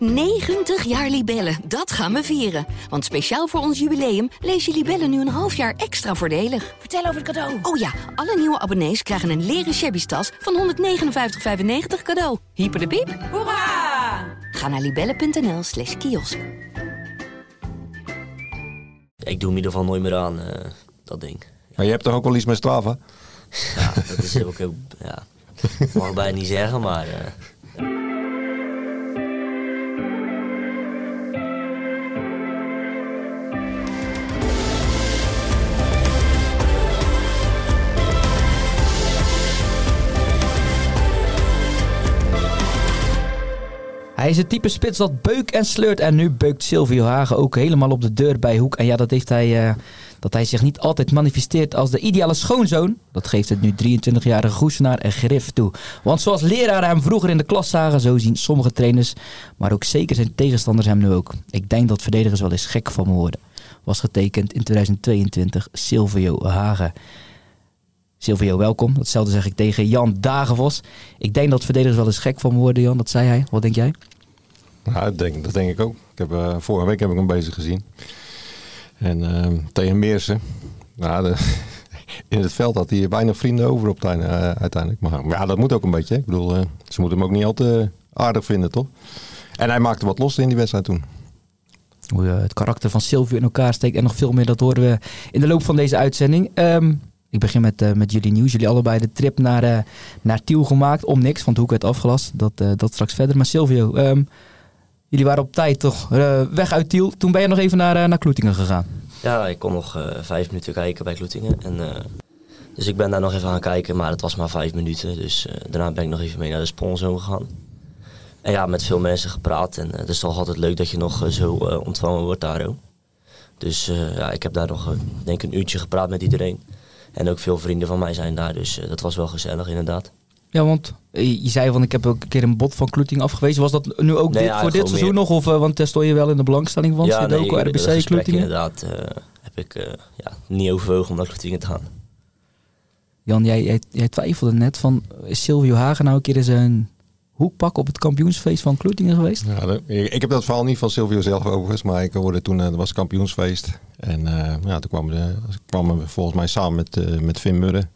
90 jaar Libellen, dat gaan we vieren. Want speciaal voor ons jubileum lees je Libellen nu een half jaar extra voordelig. Vertel over het cadeau. Oh ja, alle nieuwe abonnees krijgen een leren shabby tas van 159,95 cadeau. Hyper de piep. Hoera! Ga naar libellen.nl slash kiosk. Ik doe hem in ieder geval nooit meer aan, eh, dat ding. Maar je hebt toch ook wel iets met Strava? Ja, dat is ook heel... Ja, mag ik bijna niet zeggen, maar... eh, Hij is het type spits dat beukt en sleurt. En nu beukt Silvio Hagen ook helemaal op de deur bij Hoek. En ja, dat heeft hij, eh, dat hij zich niet altijd manifesteert als de ideale schoonzoon. Dat geeft het nu 23-jarige Goesenaar en grif toe. Want zoals leraren hem vroeger in de klas zagen, zo zien sommige trainers, maar ook zeker zijn tegenstanders hem nu ook. Ik denk dat verdedigers wel eens gek van me worden. Was getekend in 2022 Silvio Hagen. Silvio, welkom. Datzelfde zeg ik tegen Jan Dagenvos. Ik denk dat verdedigers wel eens gek van me worden, Jan. Dat zei hij. Wat denk jij? Ja, dat denk, dat denk ik ook. Ik heb, eh, vorige week heb ik hem bezig gezien. En eh, tegen Meersen. Nou, in het veld had hij weinig vrienden over op eh, uiteindelijk. Maar, ja, dat moet ook een beetje. Ik bedoel, eh, ze moeten hem ook niet al te aardig vinden, toch? En hij maakte wat los in die wedstrijd toen. Hoe het karakter van Silvio in elkaar steekt en nog veel meer, dat horen we in de loop van deze uitzending. Ehm, ik begin met, met jullie nieuws. Jullie allebei de trip naar, naar Tiel gemaakt. Om niks, want Hoek werd afgelast. Dat, dat straks verder. Maar Silvio, ehm, jullie waren op tijd toch eh, weg uit Tiel. Toen ben je nog even naar, eh, naar Kloetingen gegaan. ja, ik kon nog eh, vijf minuten kijken bij Kloetingen. En, dus ik ben daar nog even gaan kijken, maar het was maar vijf minuten. Dus daarna ben ik nog even mee naar de Sponzo gegaan. En ja, met veel mensen gepraat. En het is toch altijd leuk dat je nog zo ontvangen wordt daar ook. Dus ja, ik heb daar nog, denk een uurtje gepraat met iedereen. En ook veel vrienden van mij zijn daar, dus dat was wel gezellig inderdaad. Ja, want eh, je zei van ik heb ook een keer een bot van Kloetingen afgewezen. Was dat nu ook Nee, dit, ja, voor dit seizoen meer. nog? Of, eh, want daar stond je wel in de belangstelling van. ja, Sudoku, nee, RBC, Kloetingen. inderdaad eh, heb ik eh, ja, niet overwogen om naar Kloetingen te gaan. Jan, jij, jij, jij twijfelde net van, is Silvio Hagen nou een keer eens een hoekpak op het kampioensfeest van Kloetingen geweest? Ja, de- ik, heb dat verhaal niet van Silvio zelf overigens, maar ik hoorde toen, het was kampioensfeest. En eh, ja, toen kwamen, de, kwamen we volgens mij samen met, met Vin Murre,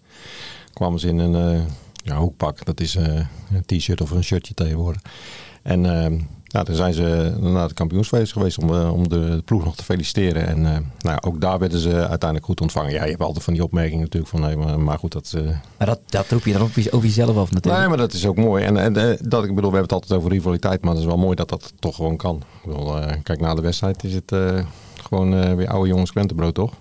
kwamen ze in een eh, ja, hoekpak. Dat is eh, een t-shirt of een shirtje tegenwoordig. En eh, ja, toen zijn ze naar het kampioensfeest geweest om, eh, om de ploeg nog te feliciteren. En eh, nou, ook daar werden ze uiteindelijk goed ontvangen. Ja, je hebt altijd van die opmerkingen natuurlijk van, nee, maar, maar goed, dat... eh, Maar dat, dat roep je dan over jezelf af natuurlijk. Nee, maar dat is ook mooi. En, en eh, dat, ik bedoel, we hebben het altijd over rivaliteit, maar het is wel mooi dat dat toch gewoon kan. Ik bedoel, eh, kijk, na de wedstrijd is het eh, gewoon eh, weer oude jongens krentenbrood, toch?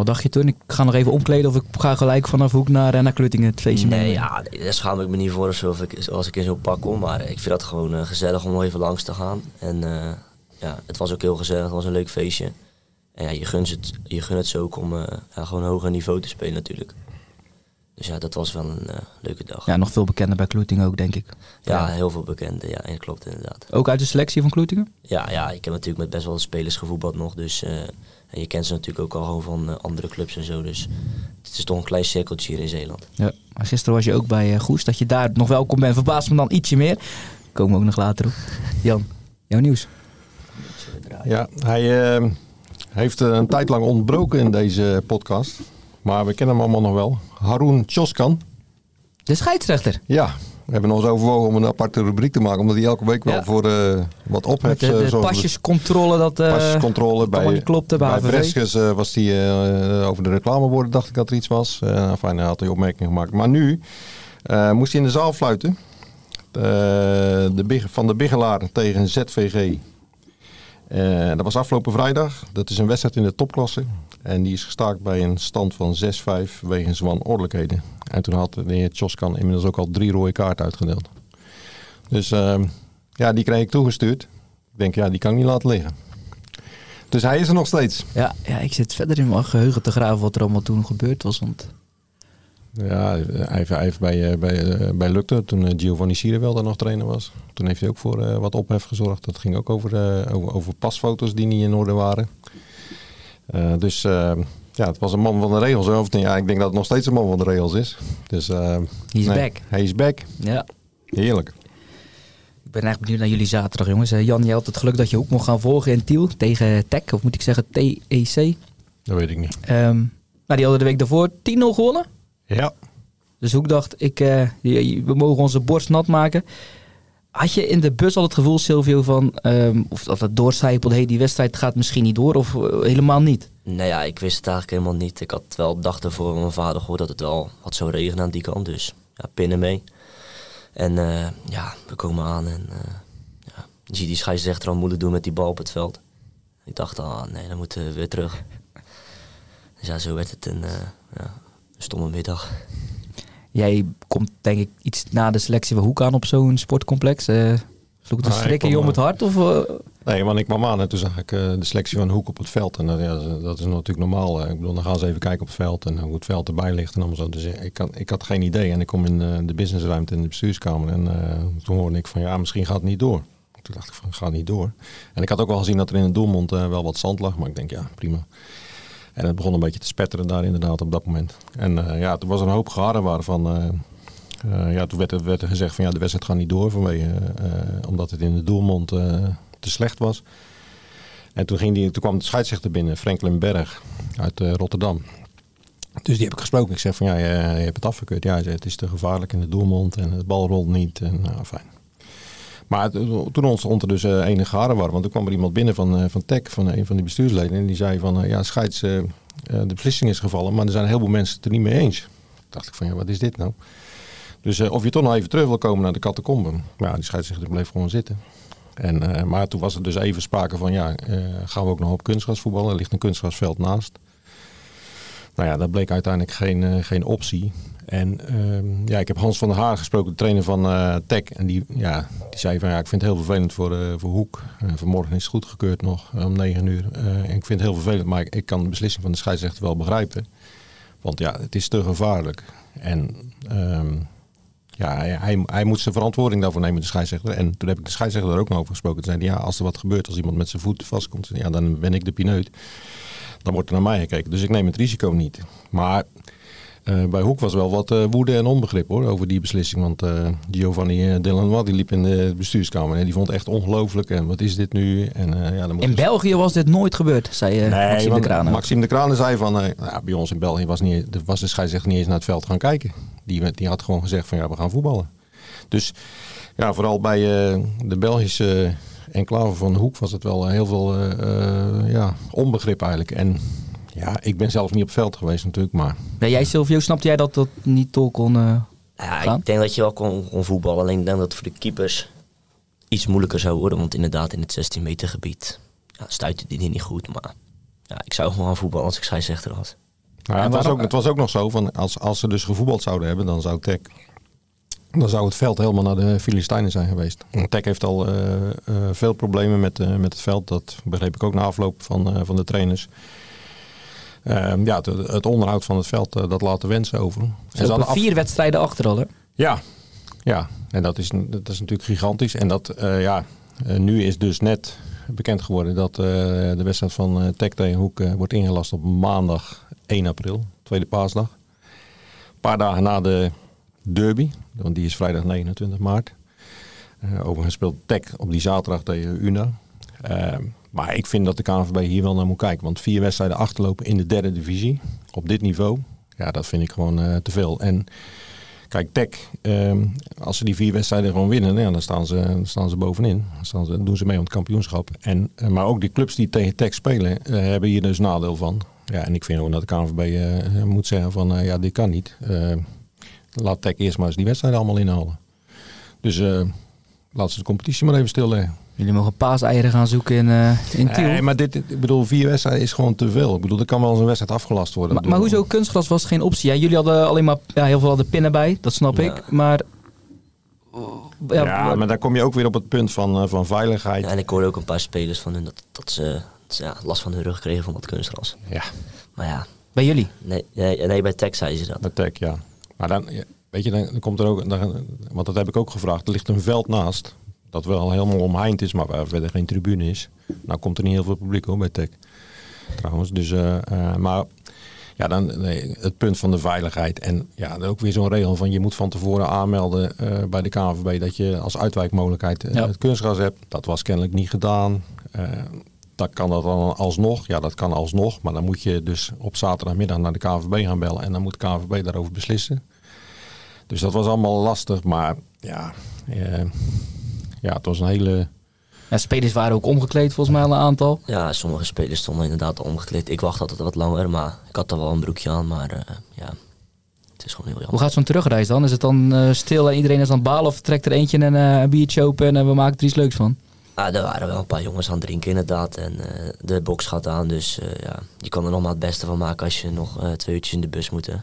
Wat dacht je toen? Ik ga nog even omkleden of ik ga gelijk vanaf Hoek naar, naar Kloetingen het feestje Nee, mee. ja, nee, daar schaam ik me niet voor of zo, ik, als ik in zo'n pak kom. Maar ik vind dat gewoon eh, gezellig om even langs te gaan. En eh, ja, het was ook heel gezellig, het was een leuk feestje. En ja, je gunt het, je gunt het zo ook om eh, ja, gewoon hoger niveau te spelen natuurlijk. Dus ja, dat was wel een leuke dag. Ja, nog veel bekender bij Kloetingen ook, denk ik. Ja, heel veel bekende, ja, en klopt inderdaad. Ook uit de selectie van Kloetingen? Ja, ja, ik heb natuurlijk met best wel spelers gevoetbald nog. Dus, en je kent ze natuurlijk ook al gewoon van eh, andere clubs en zo. Dus het is toch een klein cirkeltje hier in Zeeland. Ja. Maar gisteren was je ook bij eh, Goes. Dat je daar nog welkom bent, verbaast me dan ietsje meer. Komen we ook nog later op. Jan, jouw nieuws? Ja, hij eh, heeft een tijd lang ontbroken in deze podcast. Maar we kennen hem allemaal nog wel. Haroun Choskan. De scheidsrechter. Ja, we hebben eens overwogen om een aparte rubriek te maken. Omdat hij elke week wel Ja. voor eh, wat opheft. de, eh, de pasjescontrole. Dat, eh, Pasjescontrole dat bij, klopte bij, bij. Breskes was die over de reclameborden, dacht ik dat er iets was. Uh, enfin, hij had hij opmerkingen gemaakt. Maar nu moest hij in de zaal fluiten. De, van de Bigelaar tegen ZVG. Dat was afgelopen vrijdag. Dat is een wedstrijd in de topklasse. En die is gestaakt bij een stand van 6-5 wegens wanordelijkheden. En toen had de heer Choskan inmiddels ook al drie rode kaarten uitgedeeld. Dus eh, ja, die kreeg ik toegestuurd. Ik denk, ja, die kan ik niet laten liggen. Dus hij is er nog steeds. Ja, ja, ik zit verder in mijn geheugen te graven wat er allemaal toen gebeurd was. Want Ja, hij heeft, hij heeft bij, eh, bij, eh, bij Lukte, toen eh, Giovanni Sierewel daar nog trainer was. Toen heeft hij ook voor wat ophef gezorgd. Dat ging ook over, over, over pasfoto's die niet in orde waren. Eh, dus eh, ja, het was een man van de regels. Of, ja, ik denk dat het nog steeds een man van de regels is. Dus, eh, He's nee, back. Hij is back. ja, Heerlijk. Ik ben echt benieuwd naar jullie zaterdag, jongens. Eh, Jan, jij had het geluk dat je ook mocht gaan volgen in Tiel tegen TEC, of moet ik zeggen TEC. Dat weet ik niet. Ehm, nou, die hadden de week daarvoor 10-0 gewonnen. Ja. Dus Hoek dacht, ik, eh, we mogen onze borst nat maken. Had je in de bus al het gevoel, Silvio, van... ehm, of dat het doorcijpelde, hey, die wedstrijd gaat misschien niet door, of eh, helemaal niet? Nou ja, ik wist het eigenlijk helemaal niet. Ik had wel ervoor van mijn vader gehoord dat het wel wat zou regenen aan die kant. Dus ja, pinnen mee. En eh, ja, we komen aan en eh, ja, je ziet die scheidsrechter al moeilijk doen met die bal op het veld. Ik dacht, ah nee, dan moeten we weer terug. Dus ja, zo werd het een, ja, een stomme middag. Jij komt denk ik iets na de selectie van Hoek aan op zo'n sportcomplex. Eh sloeg het een schrikken je om het hart? Of, eh, Nee, want ik kwam aan en toen zag ik eh, de selectie van Hoek op het veld. En dat, ja, dat is natuurlijk normaal. eh. Ik bedoel, dan gaan ze even kijken op het veld en hoe het veld erbij ligt en allemaal zo. Dus eh, ik had, ik had geen idee. En ik kom in eh, de businessruimte in de bestuurskamer. En eh, toen hoorde ik van ja, misschien gaat het niet door. Toen dacht ik van, gaat niet door. En ik had ook wel gezien dat er in de doelmond eh, wel wat zand lag. Maar ik denk, ja, prima. En het begon een beetje te spetteren daar inderdaad op dat moment. En eh, ja, toen was er een hoop geharrewar van... eh, eh, ja, toen werd er, werd er gezegd van ja, de wedstrijd gaat niet door vanwege, omdat het in de doelmond te slecht was. En toen, ging die, toen kwam de scheidsrechter binnen, Franklin Berg uit Rotterdam. Dus die heb ik gesproken. Ik zeg van ja, je, hebt het afgekeurd. Ja, zei, het is te gevaarlijk in de doelmond en de bal rolt niet. En nou, fijn. Maar toen ontstond er dus eh, enige harrewar. Want toen kwam er iemand binnen van, eh, van TEC, van een van die bestuursleden. En die zei van, eh, ja, scheids, eh, eh, de beslissing is gevallen. Maar er zijn een heleboel mensen het er niet mee eens. Toen dacht ik van, ja, wat is dit nou? Dus eh, of je toch nog even terug wil komen naar de catacomben. Ja, die scheidsrechter bleef gewoon zitten. En, eh, maar toen was er dus even sprake van, ja, eh, gaan we ook nog op kunstgras voetballen? Er ligt een kunstgrasveld naast. Nou ja, dat bleek uiteindelijk geen, eh, geen optie. En ehm, ja, ik heb Hans van der Haar gesproken, de trainer van eh Tech. En die, ja, die zei van ja, ik vind het heel vervelend voor, eh, voor Hoek. Vanmorgen is het goedgekeurd nog om 9 uur. En ik vind het heel vervelend, maar ik, kan de beslissing van de scheidsrechter wel begrijpen. Want ja, het is te gevaarlijk. En ehm, ja, hij, hij, hij moet zijn verantwoording daarvoor nemen, de scheidsrechter. En toen heb ik de scheidsrechter er ook nog over gesproken. Toen zei hij, ja, als er wat gebeurt, als iemand met zijn voet vastkomt, ja, dan ben ik de pineut. Dan wordt er naar mij gekeken. Dus ik neem het risico niet. Maar eh, bij Hoek was wel wat eh, woede en onbegrip hoor, over die beslissing. Want eh, Giovanni uh, Delanois die liep in de bestuurskamer en die vond het echt ongelooflijk. En wat is dit nu? En, ja, dan moet in België was dit nooit gebeurd, zei uh, Maxime de Kraan. Maxime de Kraan zei van, nou, bij ons in België was, niet, was de scheidsrechter niet eens naar het veld gaan kijken. Die, die had gewoon gezegd van ja, we gaan voetballen. Dus ja, vooral bij uh, de Belgische enclave van Hoek was het wel heel veel uh, ja, onbegrip eigenlijk. En ja, ik ben zelf niet op veld geweest natuurlijk, maar... Ja, jij Silvio, snapte jij dat dat niet door kon uh, ja, gaan? Ik denk dat je wel kon, kon voetballen, alleen ik denk dat het voor de keepers iets moeilijker zou worden. Want inderdaad, in het 16 meter gebied ja, stuitte die niet goed. Maar ja, ik zou gewoon gaan voetballen als ik scheidsrechter was. Nou ja, het, was ook, het was ook nog zo, van als, als ze dus gevoetbald zouden hebben, dan zou Tech... Dan zou het veld helemaal naar de Filistijnen zijn geweest. Tech heeft al uh, uh, veel problemen met, uh, met het veld. Dat begreep ik ook na afloop van, van de trainers. Ehm, ja, het, het, onderhoud van het veld, eh, dat laat de wensen over. Ze hadden vier af... wedstrijden achter al, hè? Ja, ja. en dat is, dat is natuurlijk gigantisch. En dat, ja, nu is dus net bekend geworden dat de wedstrijd van Tech tegen Hoek wordt ingelast op maandag 1 april, tweede paasdag. Een paar dagen na de derby, want die is vrijdag 29 maart. Uh, overigens speelt Tech op die zaterdag tegen UNA. Ehm, maar ik vind dat de KNVB hier wel naar moet kijken. Want vier wedstrijden achterlopen in de derde divisie. Op dit niveau. Ja, dat vind ik gewoon uh, te veel. En kijk, Tech, um, als ze die vier wedstrijden gewoon winnen, ja, dan, staan ze, staan ze bovenin. Dan, staan ze, doen ze mee om het kampioenschap. En, maar ook die clubs die tegen Tech spelen, hebben hier dus nadeel van. Ja, en ik vind gewoon dat de KNVB moet zeggen van, ja, dit kan niet. Laat Tech eerst maar eens die wedstrijden allemaal inhalen. Dus laat ze de competitie maar even stilleggen. Jullie mogen paaseieren gaan zoeken in, uh, in Tiel. Nee, maar dit, ik bedoel, vier wedstrijden is gewoon te veel. Ik bedoel, er kan wel eens een wedstrijd afgelast worden. Maar, maar hoezo kunstgras was geen optie? Ja, jullie hadden alleen maar ja, heel veel hadden pinnen bij, dat snap ja. ik. Maar ja, ja, maar dan kom je ook weer op het punt van, uh, van veiligheid. Ja, en ik hoorde ook een paar spelers van hun dat, dat ze, dat ze ja, last van hun rug kregen van wat kunstgras. Ja. Maar ja. Bij jullie? Nee, nee, nee bij Tech zei ze dat. Bij Tech, ja. Maar dan, weet je, dan, komt er ook, dan, want dat heb ik ook gevraagd, er ligt een veld naast dat wel helemaal omheind is, maar waar verder geen tribune is. Nou komt er niet heel veel publiek hoor bij Tech. Trouwens, dus, uh, uh, maar Ja, dan nee, het punt van de veiligheid. En ja, ook weer zo'n regel van je moet van tevoren aanmelden eh, bij de KNVB dat je als uitwijkmogelijkheid eh, Ja. het kunstgras hebt. Dat was kennelijk niet gedaan. Dat kan dat dan alsnog. Ja, dat kan alsnog. Maar dan moet je dus op zaterdagmiddag naar de KNVB gaan bellen. En dan moet de KNVB daarover beslissen. Dus dat was allemaal lastig. Maar ja, eh, ja het was een hele... Ja, spelers waren ook omgekleed volgens mij al een aantal. Ja, sommige spelers stonden inderdaad omgekleed. Ik wacht altijd wat langer, maar ik had er wel een broekje aan. Maar eh, ja, het is gewoon heel Hoe jammer. gaat zo'n terugreis dan? Is het dan eh, stil en iedereen is aan het balen of trekt er eentje een, eh, een biertje open en we maken er iets leuks van? Ah, er waren wel een paar jongens aan het drinken inderdaad. En eh, de box gaat aan, dus eh, ja, je kan er nog maar het beste van maken als je nog eh, twee uurtjes in de bus moet. hè.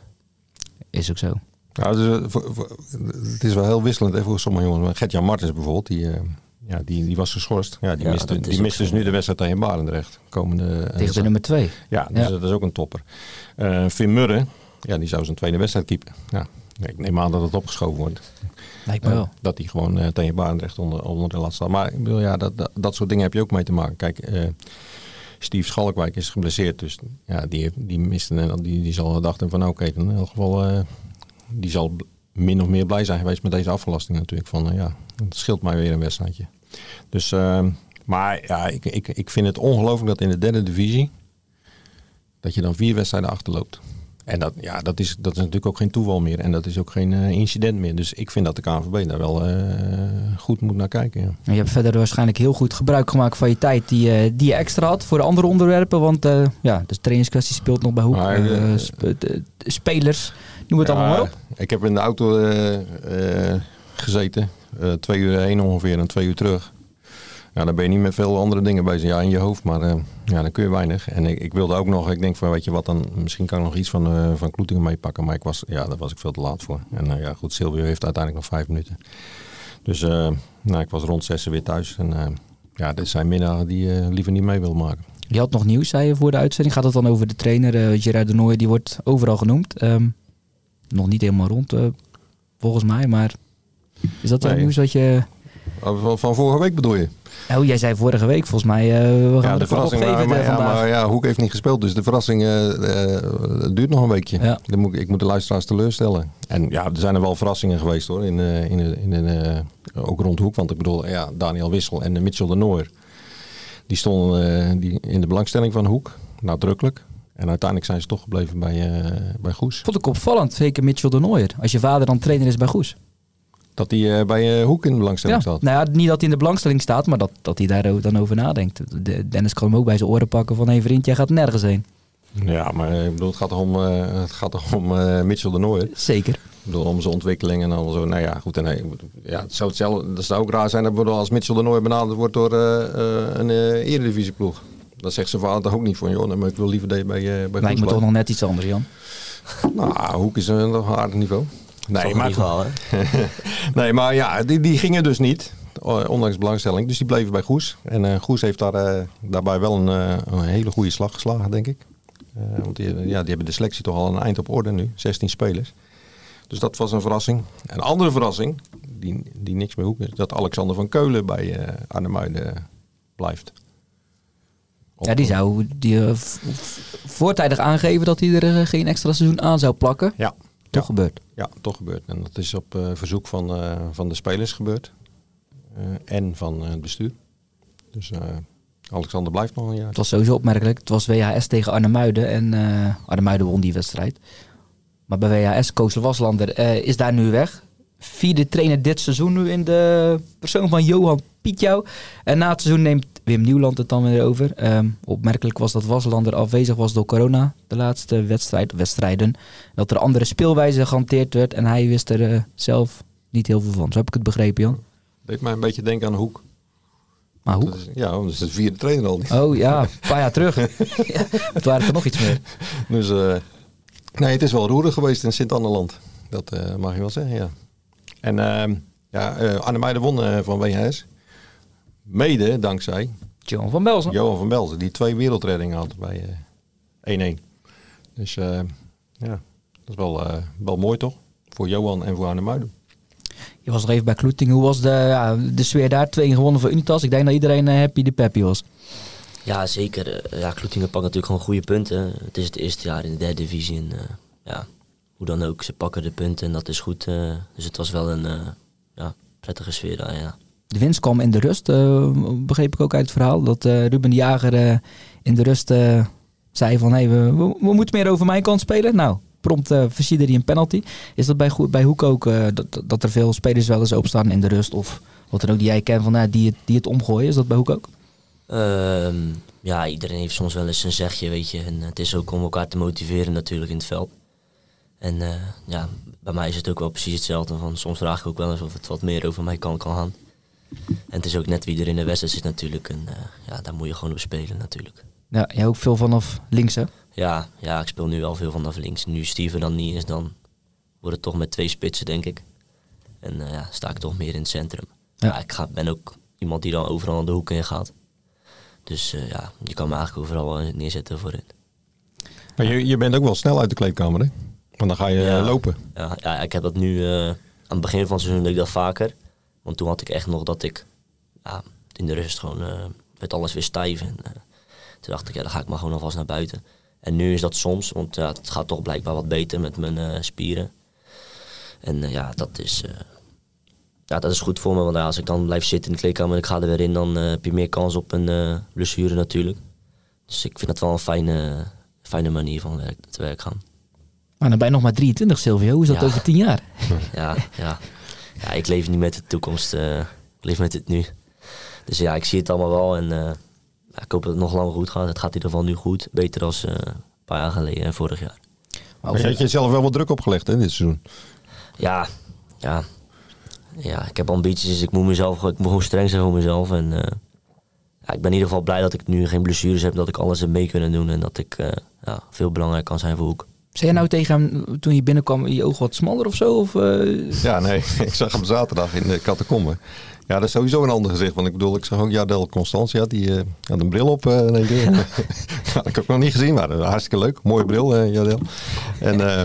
Is ook zo. Dus, voor- voor- het is wel heel wisselend hè, voor sommige jongens. Gert-Jan Martens bijvoorbeeld, die, eh, ja, die, die was geschorst. Ja, die Ja, mist, die ook mist dus nu de wedstrijd tegen Barendrecht. Komende, Tegen de nummer twee. Ja, dus Ja. dat is ook een topper. Eh Finn Murren, ja, die zou zijn tweede wedstrijd keepen. Ja, ik neem aan dat het opgeschoven wordt. Lijkt me Eh, wel. dat hij gewoon eh, tegen Barendrecht onder, onder de lat staat. Maar ik bedoel, ja, dat, dat, dat soort dingen heb je ook mee te maken. Kijk, eh Steve Schalkwijk is geblesseerd. Dus ja, die, die miste en die, die zal gedacht hebben van oké, dan in elk geval... die zal min of meer blij zijn geweest met deze afgelasting natuurlijk. Van ja, het scheelt mij weer een wedstrijdje. Dus, eh, maar ja, ik, ik, ik vind het ongelooflijk dat in de derde divisie... dat je dan vier wedstrijden achterloopt. En dat, ja, dat, is, dat is natuurlijk ook geen toeval meer. En dat is ook geen eh, incident meer. Dus ik vind dat de KNVB daar wel eh, goed moet naar kijken. Ja. En je hebt verder waarschijnlijk heel goed gebruik gemaakt van je tijd die, eh, die je extra had voor de andere onderwerpen. Want ja, de trainingskwestie speelt nog bij Hoek. Maar, sp- spelers, noem het allemaal maar op. Ik heb in de auto gezeten. twee uur heen ongeveer en twee uur terug. Ja, dan ben je niet met veel andere dingen bezig. Ja, in je hoofd, maar eh, ja, dan kun je weinig. En ik, ik wilde ook nog, ik denk van, weet je wat, dan misschien kan ik nog iets van, eh van Kloetingen meepakken. Maar ik was, ja, daar was ik veel te laat voor. En eh, ja, goed, Silvio heeft uiteindelijk nog vijf minuten. Dus nou, ik was rond zessen weer thuis. En ja, dit zijn middagen die je liever niet mee wil maken. Je had nog nieuws, zei je voor de uitzending. Gaat het dan over de trainer Gerard de Nooijer? Die wordt overal genoemd. Ehm, nog niet helemaal rond, volgens mij. Maar is dat het Nee. nieuws wat je... Oh, Van, van vorige week bedoel je? Oh, jij zei vorige week volgens mij, eh, we gaan Ja, de verrassing. geven Maar, de- maar, ja, maar ja, Hoek heeft niet gespeeld, dus de verrassing eh, eh, duurt nog een weekje. Ja. Dan moet, ik- ik moet de luisteraars teleurstellen. En ja, er zijn er wel verrassingen geweest hoor, in, eh, in, in, in, eh, ook rond Hoek. Want ik bedoel, ja, Daniel Wissel en Mitchell de Noor, die stonden eh, die in de belangstelling van Hoek, nadrukkelijk. En uiteindelijk zijn ze toch gebleven bij, eh, bij Goes. Vond ik opvallend, zeker Mitchell de Nooijer. Als je vader dan trainer is bij Goes. Dat hij eh, bij eh, Hoek in de belangstelling Ja, staat. nou ja, niet dat hij in de belangstelling staat, maar dat, dat hij daar dan over nadenkt. De- Dennis kan hem ook bij zijn oren pakken van... hé vriend, jij gaat nergens heen. Ja, maar eh, ik bedoel, het gaat toch om, het gaat toch om Mitchell de Noor. Zeker. Ik bedoel, om zijn ontwikkeling en al zo. Nou ja, goed. En, nee, ja, het zou hetzelfde, dat zou ook raar zijn dat bedoel, als Mitchell de Nooy benaderd wordt door een eh eredivisieploeg. Dan zegt zijn vader toch ook niet van, joh, maar ik wil liever de- bij, eh bij Lijkt me Goes toch nog net iets anders, Jan. Nou, Hoek is een, een aardig niveau. Nee, maar, nee, maar ja, die, die gingen dus niet. Ondanks belangstelling. Dus die bleven bij Goes. En eh, Goes heeft daar, eh, daarbij wel een, eh, een hele goede slag geslagen, denk ik. Want die, ja, die hebben de selectie toch al een eind op orde nu. 16 spelers. Dus dat was een verrassing. Een andere verrassing, die, die niks meer hoek is, dat Alexander van Keulen bij eh Arnhemuiden blijft. Ja, die zou die, voortijdig aangeven dat hij er geen extra seizoen aan zou plakken. Ja, Toch Ja. gebeurd. ja, toch gebeurd. En dat is op eh, verzoek van, eh, van de spelers gebeurd. Eh, en van het bestuur. Dus Alexander blijft nog een jaar. Het was sowieso opmerkelijk. Het was WHS tegen Arnhemuiden en eh Arnhemuiden won die wedstrijd. Maar bij WHS, Koos Waslander is daar nu weg. Vierde trainer dit seizoen nu in de persoon van Johan Pietjouw. En na het seizoen neemt Wim Nieuwland het dan weer over. Ehm, opmerkelijk was dat Waslander afwezig was door corona. De laatste wedstrijd, wedstrijden. Dat er andere speelwijze gehanteerd werd. En hij wist er eh, zelf niet heel veel van. Zo heb ik het begrepen, Jan. Deed mij een beetje denken aan Hoek. Maar hoe? Dat is, ja, dat is de vierde trainer al. Oh ja, een paar jaar terug. ja, het waren er nog iets meer. Dus eh, nee, het is wel roerig geweest in Sint-Anneland. Dat eh, mag je wel zeggen, ja. En ehm ja, eh Arnhemuiden won eh, van WHS. Mede dankzij Johan van Belzen. Johan van Belzen, die twee wereldreddingen had bij eh 1-1. Dus eh, ja, dat is wel, eh, wel mooi toch? Voor Johan en voor Arnhemuiden. Je was nog even bij Kloeting. Hoe was de, ja, de sfeer daar? 2 gewonnen voor Unitas. Ik denk dat iedereen eh, happy de peppy was. Ja, zeker. Eh, Ja, Kloetingen pakt natuurlijk gewoon goede punten. Het is het eerste jaar in de derde divisie. En, eh, ja, hoe dan ook, ze pakken de punten en dat is goed. eh. dus het was wel een eh, ja, prettige sfeer daar, ja. De winst kwam in de rust, eh, begreep ik ook uit het verhaal. Dat Ruben de Jager in de rust zei van... Hey, we, we, we moeten meer over mijn kant spelen. Nou, prompt uh, versierde hij een penalty. Is dat bij, bij Hoek ook dat, dat er veel spelers wel eens opstaan in de rust? Of wat dan ook die jij kent van nou, die, het, die het omgooien? Is dat bij Hoek ook? Ehm, ja, iedereen heeft soms wel eens een zegje, weet je. En het is ook om elkaar te motiveren natuurlijk in het veld. En eh, ja, bij mij is het ook wel precies hetzelfde. Van, soms vraag ik ook wel eens of het wat meer over mij kan, kan gaan. En het is ook net wie er in de wedstrijd zit natuurlijk. En eh, ja, daar moet je gewoon op spelen natuurlijk. Ja, jij ook veel vanaf links hè? Ja, ja, ik speel nu wel veel vanaf links. Nu Steven dan niet is, dan wordt het toch met twee spitsen, denk ik. En eh, ja, sta ik toch meer in het centrum. Ja. Ja. ik ga, ben ook iemand die dan overal aan de hoek in gaat. Dus eh, ja, je kan me eigenlijk overal neerzetten voorin. Maar je, je bent ook wel snel uit de kleedkamer, hè? Want dan ga je Ja. lopen. Ja, ja, ik heb dat nu eh, aan het begin van het seizoen deed ik dat vaker. Want toen had ik echt nog dat ik ja, in de rust gewoon eh, werd alles weer stijf. En, eh, toen dacht ik, ja, dan ga ik maar gewoon alvast naar buiten. En nu is dat soms, want ja, het gaat toch blijkbaar wat beter met mijn spieren. En ja, dat is, ja, dat is goed voor me. Want als ik dan blijf zitten in de kleedkamer en ik ga er weer in, dan heb je meer kans op een blessure natuurlijk. Dus ik vind dat wel een fijne, fijne manier van werk, te werk gaan. Maar dan ben je nog maar 23 Silvio. Hoe is dat Ja. over 10 jaar? Ja, ja. ja, ik leef niet met de toekomst. eh, ik leef met het nu. Dus ja, ik zie het allemaal wel. En eh, ik hoop dat het nog lang goed gaat. Het gaat in ieder geval nu goed. Beter dan een paar jaar geleden en vorig jaar. Maar Maar je had jezelf wel wat druk opgelegd, hè, dit seizoen. Ja, ja. Ja, ik heb ambities. Dus ik moet, mezelf, ik moet gewoon streng zijn voor mezelf. En eh, ja, ik ben in ieder geval blij dat ik nu geen blessures heb. Dat ik alles heb mee kunnen doen. En dat ik eh, ja, veel belangrijk kan zijn voor Hoek. Zei je nou tegen hem toen je binnenkwam je oog wat smaller of zo? Of, eh, Ja, nee, ik zag hem zaterdag in de Catacombe. Ja, dat is sowieso een ander gezicht. Want ik bedoel, ik zag ook Jadel Constantia, die eh, had een bril op eh één keer. dat had ik ook nog niet gezien, maar eh, hartstikke leuk. Mooie bril, eh Jadel. En eh,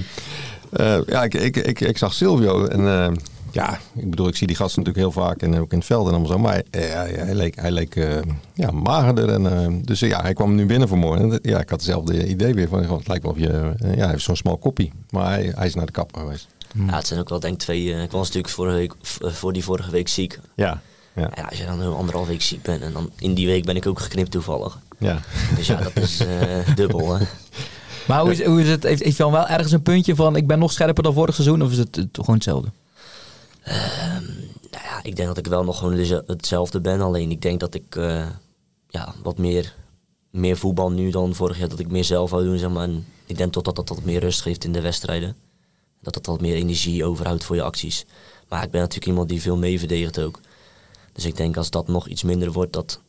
eh, ja, ik, ik, ik, ik zag Silvio en... ja, ik bedoel, ik zie die gasten natuurlijk heel vaak en ook in het veld en allemaal zo. Maar eh, ja, ja, hij leek, hij leek eh, ja, magerder. En, eh, dus ja, hij kwam nu binnen vanmorgen. Ja, ik had hetzelfde idee weer. Van, het lijkt wel of je... ja, hij heeft zo'n smal koppie. Maar hij, hij is naar de kapper geweest. Ja, het zijn ook wel denk ik twee... eh, ik was natuurlijk vorige week, voor die vorige week ziek. Ja, ja, Ja, als je dan een anderhalf week ziek bent en dan in die week ben ik ook geknipt toevallig. ja. Dus ja, dat is eh, dubbel. Hè. Maar hoe is, hoe is het? Heeft, heeft Jan wel ergens een puntje van ik ben nog scherper dan vorig seizoen? Of is het, toch gewoon hetzelfde? Nou ja, ik denk dat ik wel nog gewoon hetzelfde ben. Alleen ik denk dat ik eh, ja, wat meer, meer voetbal nu dan vorig jaar. Dat ik meer zelf wou doen. Zeg maar. En ik denk toch dat dat wat meer rust geeft in de wedstrijden. Dat het wat meer energie overhoudt voor je acties. Maar ik ben natuurlijk iemand die veel mee verdedigt ook. Dus ik denk als dat nog iets minder wordt, dat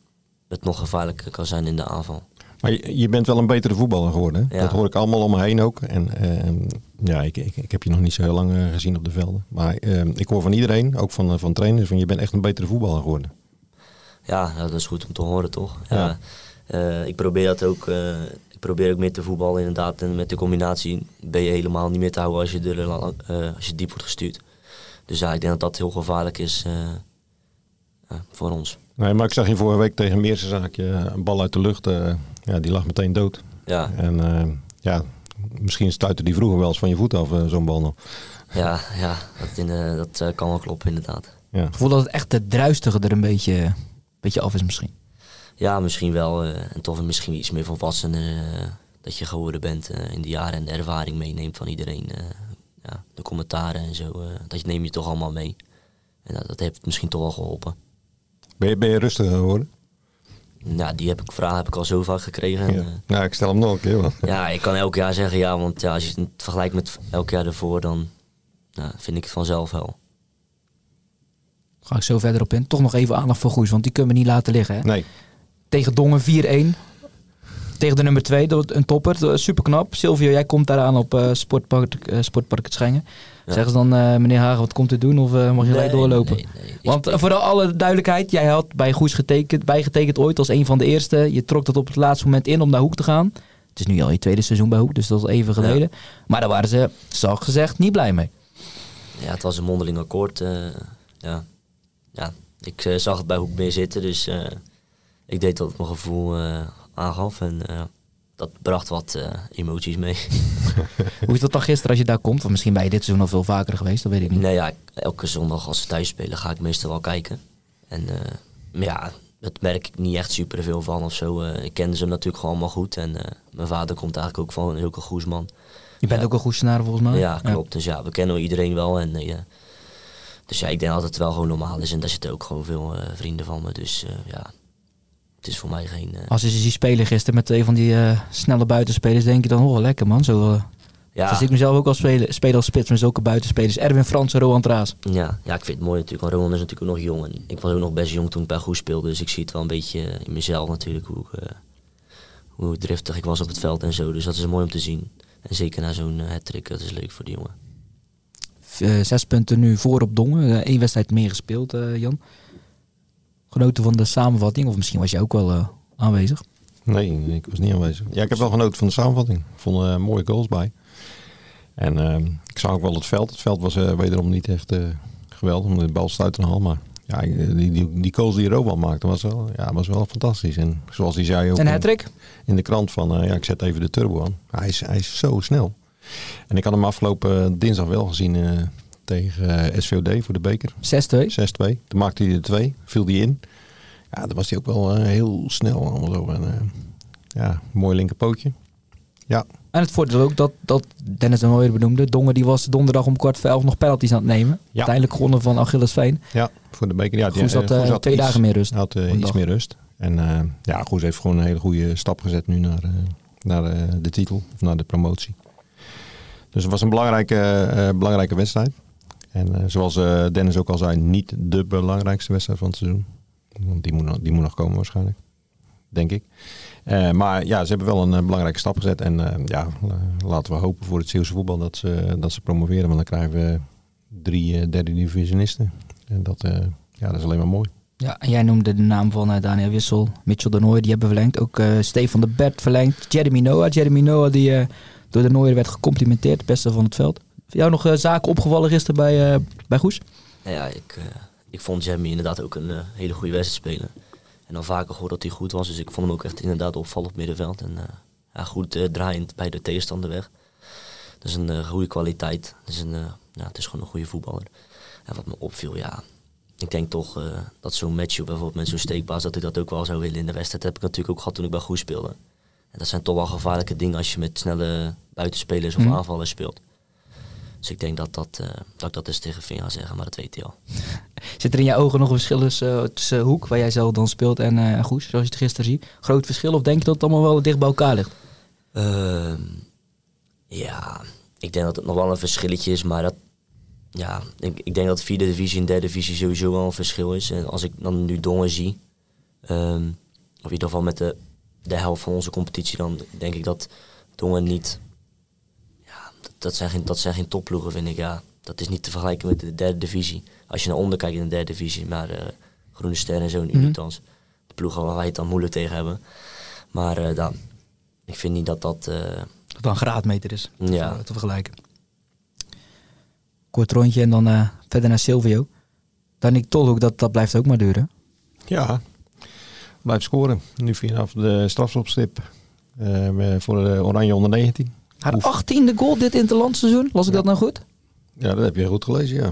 het nog gevaarlijker kan zijn in de aanval. Maar je, je bent wel een betere voetballer geworden. Hè? Ja. Dat hoor ik allemaal om me heen ook. En eh, ja, ik, ik, ik heb je nog niet zo heel lang eh, gezien op de velden. Maar eh, ik hoor van iedereen, ook van, eh, van trainers, van je bent echt een betere voetballer geworden. Ja, nou, dat is goed om te horen, toch? Ja. Eh, ik probeer dat ook. ik probeer ook meer te voetballen, inderdaad. En met de combinatie ben je helemaal niet meer te houden als je, er, als je diep wordt gestuurd. Dus ja, ik denk dat dat heel gevaarlijk is voor ons. Nee, maar ik zag je vorige week tegen Meersenzaakje een bal uit de lucht. Ja, die lag meteen dood. Ja, En eh, ja, misschien stuitte die vroeger wel eens van je voet af, eh, zo'n bal nog. ja, ja dat, in, eh, dat kan wel kloppen, inderdaad. Ja. Ik voel dat het echt de druistige er een beetje, beetje af is misschien. Ja, misschien wel. eh, en toch misschien iets meer volwassen eh, dat je geworden bent eh, in de jaren en de ervaring meeneemt van iedereen. eh, ja, de commentaren en zo, eh, dat neem je toch allemaal mee. En dat, dat heeft misschien toch wel geholpen. Ben, je, ben je rustiger geworden? Nou, die heb ik, vraag heb ik al zo vaak gekregen. En, Ja. eh, Nou, ik stel hem nog een keer. ja, ik kan elk jaar zeggen ja, want ja, als je het vergelijkt met elk jaar ervoor, dan nou, vind ik het vanzelf wel. Ga ik zo verder op in. Toch nog even aandacht voor Goes, want die kunnen we niet laten liggen. Hè? Nee. Tegen Dongen 4-1. Tegen de nummer 2, een topper. Super knap. Silvio, jij komt daar aan op eh, Sportpark, eh, Sportpark het Schengen. Ja. Zeggen ze dan, eh, meneer Hagen, wat komt u doen? Of mag je Nee, doorlopen? nee, nee. Ik- Want voor alle duidelijkheid, jij had bij Goes getekend, bijgetekend ooit als een van de eerste. Je trok dat op het laatste moment in om naar Hoek te gaan. Het is nu al je tweede seizoen bij Hoek, dus dat is even geleden. Maar daar waren ze, zacht gezegd, niet blij mee. Ja, het was een mondeling akkoord. ja. ja, ik zag het bij Hoek meer zitten, dus ik deed dat op mijn gevoel. Aangaf. En eh, dat bracht wat eh, emoties mee. Hoe is dat dan gisteren als je daar komt? Want misschien ben je dit seizoen al veel vaker geweest, dat weet ik niet. nee, ja, elke zondag als ze thuis spelen ga ik meestal wel kijken. En eh, maar ja, dat merk ik niet echt superveel van of zo. Eh, ik kende ze natuurlijk gewoon allemaal goed. En eh, mijn vader komt eigenlijk ook van een heel goede man. Je bent Ja. ook een goesenaar volgens mij. Ja, klopt. Dus ja, we kennen iedereen wel. En, eh, ja. Dus ja, ik denk dat het wel gewoon normaal is. En daar zitten ook gewoon veel eh, vrienden van me. Dus eh, ja, het is voor mij geen... eh, Als je ze ziet spelen gisteren met twee van die eh, snelle buitenspelers, denk je dan, oh lekker man. Zo, eh, ja, zie ik mezelf ook als spelen, spelen als spits met zulke buitenspelers. Erwin Frans en Rowan Traas. ja, ja, ik vind het mooi natuurlijk. Want Roman is natuurlijk ook nog jong. En ik was ook nog best jong toen ik bij Goes speelde. Dus ik zie het wel een beetje in mezelf natuurlijk. Hoe, ik, hoe driftig ik was op het veld en zo. Dus dat is mooi om te zien. En zeker na zo'n uh, hat-trick, dat is leuk voor die jongen. Zes punten nu voor op Dongen. Eén wedstrijd meer gespeeld, Jan. Genoten van de samenvatting, of misschien was je ook wel eh, aanwezig. Nee, ik was niet aanwezig. Ja, ik heb wel genoten van de samenvatting. Ik vond er eh, mooie goals bij. En eh, ik zag ook wel het veld. Het veld was wederom niet echt geweldig, omdat de bal stuit een hal. Maar ja, die, die, die goals die Robal maakte, was wel, ja, was wel fantastisch. En zoals hij zei ook Een in, in de krant van, ja, ik zet even de turbo aan. Hij is, hij is zo snel. En ik had hem afgelopen dinsdag wel gezien tegen eh, SVOD voor de beker. 6-2. 6-2. Toen maakte hij de twee, viel hij in. Ja, dan was hij ook wel eh, heel snel. Allemaal zo. En, eh, ja, mooi linkerpootje. Ja, En het voordeel ook dat, dat Dennis de Nooijer benoemde. Dongen die was donderdag om kwart voor elf nog penalties aan het nemen. Ja. Uiteindelijk gewonnen van Achilles Veen. ja, voor de beker. Ja, die- Goes had, Goes had twee iets- dagen meer rust. had iets meer rust. En ja, Goes heeft gewoon een hele goede stap gezet nu naar, naar de titel. Of naar de promotie. Dus het was een belangrijke, belangrijke wedstrijd. En eh, zoals eh, Dennis ook al zei, niet de belangrijkste wedstrijd van het seizoen. Want die moet, nog- die moet nog komen waarschijnlijk. Denk ik. Eh, maar ja, ze hebben wel een belangrijke stap gezet. En ja, la- laten we hopen voor het Zeeuwse voetbal dat ze, dat ze promoveren. Want dan krijgen we drie derde divisionisten. En dat, ja, dat is alleen maar mooi. Ja, en jij noemde de naam van Daniel Wissel, Mitchell de Nooijer, die hebben verlengd. Ook Stefan de Bert verlengd. Jeremy Noah. Jeremy Noah die door de Nooijer werd gecomplimenteerd. Beste van het veld. Voor jou nog eh, zaken opgevallen gisteren bij, eh, bij Goes? Nou ja, ik, eh, ik vond Jamie inderdaad ook een hele goede wedstrijd spelen. En dan vaker gehoord dat hij goed was. Dus ik vond hem ook echt inderdaad opvallend op middenveld. En ja, goed draaiend bij de tegenstander weg. Dat is een goede kwaliteit. Dat is een, ja, het is gewoon een goede voetballer. En wat me opviel, ja... Ik denk toch dat zo'n match bijvoorbeeld met zo'n steekbaas... dat ik dat ook wel zou willen in de wedstrijd. Dat heb ik natuurlijk ook gehad toen ik bij Goed speelde. En dat zijn toch wel gevaarlijke dingen als je met snelle buitenspelers of Mhm. aanvallers speelt. Dus ik denk dat, dat, eh, dat ik dat eens tegen Veen ga zeggen, maar dat weet hij al. Zit er in jouw ogen nog een verschil tussen, tussen Hoek, waar jij zelf dan speelt, en eh Goes, zoals je het gisteren ziet? Groot verschil of denk je dat het allemaal wel dicht bij elkaar ligt? Ehm, ja, ik denk dat het nog wel een verschilletje is, maar dat, ja, ik, ik denk dat vierde divisie en derde divisie sowieso wel een verschil is. En als ik dan nu Dongen zie, ehm, of in ieder geval met de, de helft van onze competitie, dan denk ik dat Dongen niet, dat, zijn geen, dat zijn geen topploegen vind ik, ja. Dat is niet te vergelijken met de derde divisie. Als je naar onder kijkt in de derde divisie, maar eh, Groene Ster en zo, Mhm. Unitans, de ploegen waar wij het dan moeilijk tegen hebben. Maar eh, dan, ik vind niet dat dat... eh, Dat dan een graadmeter is, Ja. te vergelijken. Kort rondje en dan eh, verder naar Silvio. Dan ik Tolhoek, dat, dat blijft ook maar duren. Ja, blijft scoren. Nu vanaf de strafschopstip eh, voor de Oranje onder 19. Haar achttiende goal dit interlandseizoen, las ik dat nou goed? Ja, dat heb je goed gelezen, ja.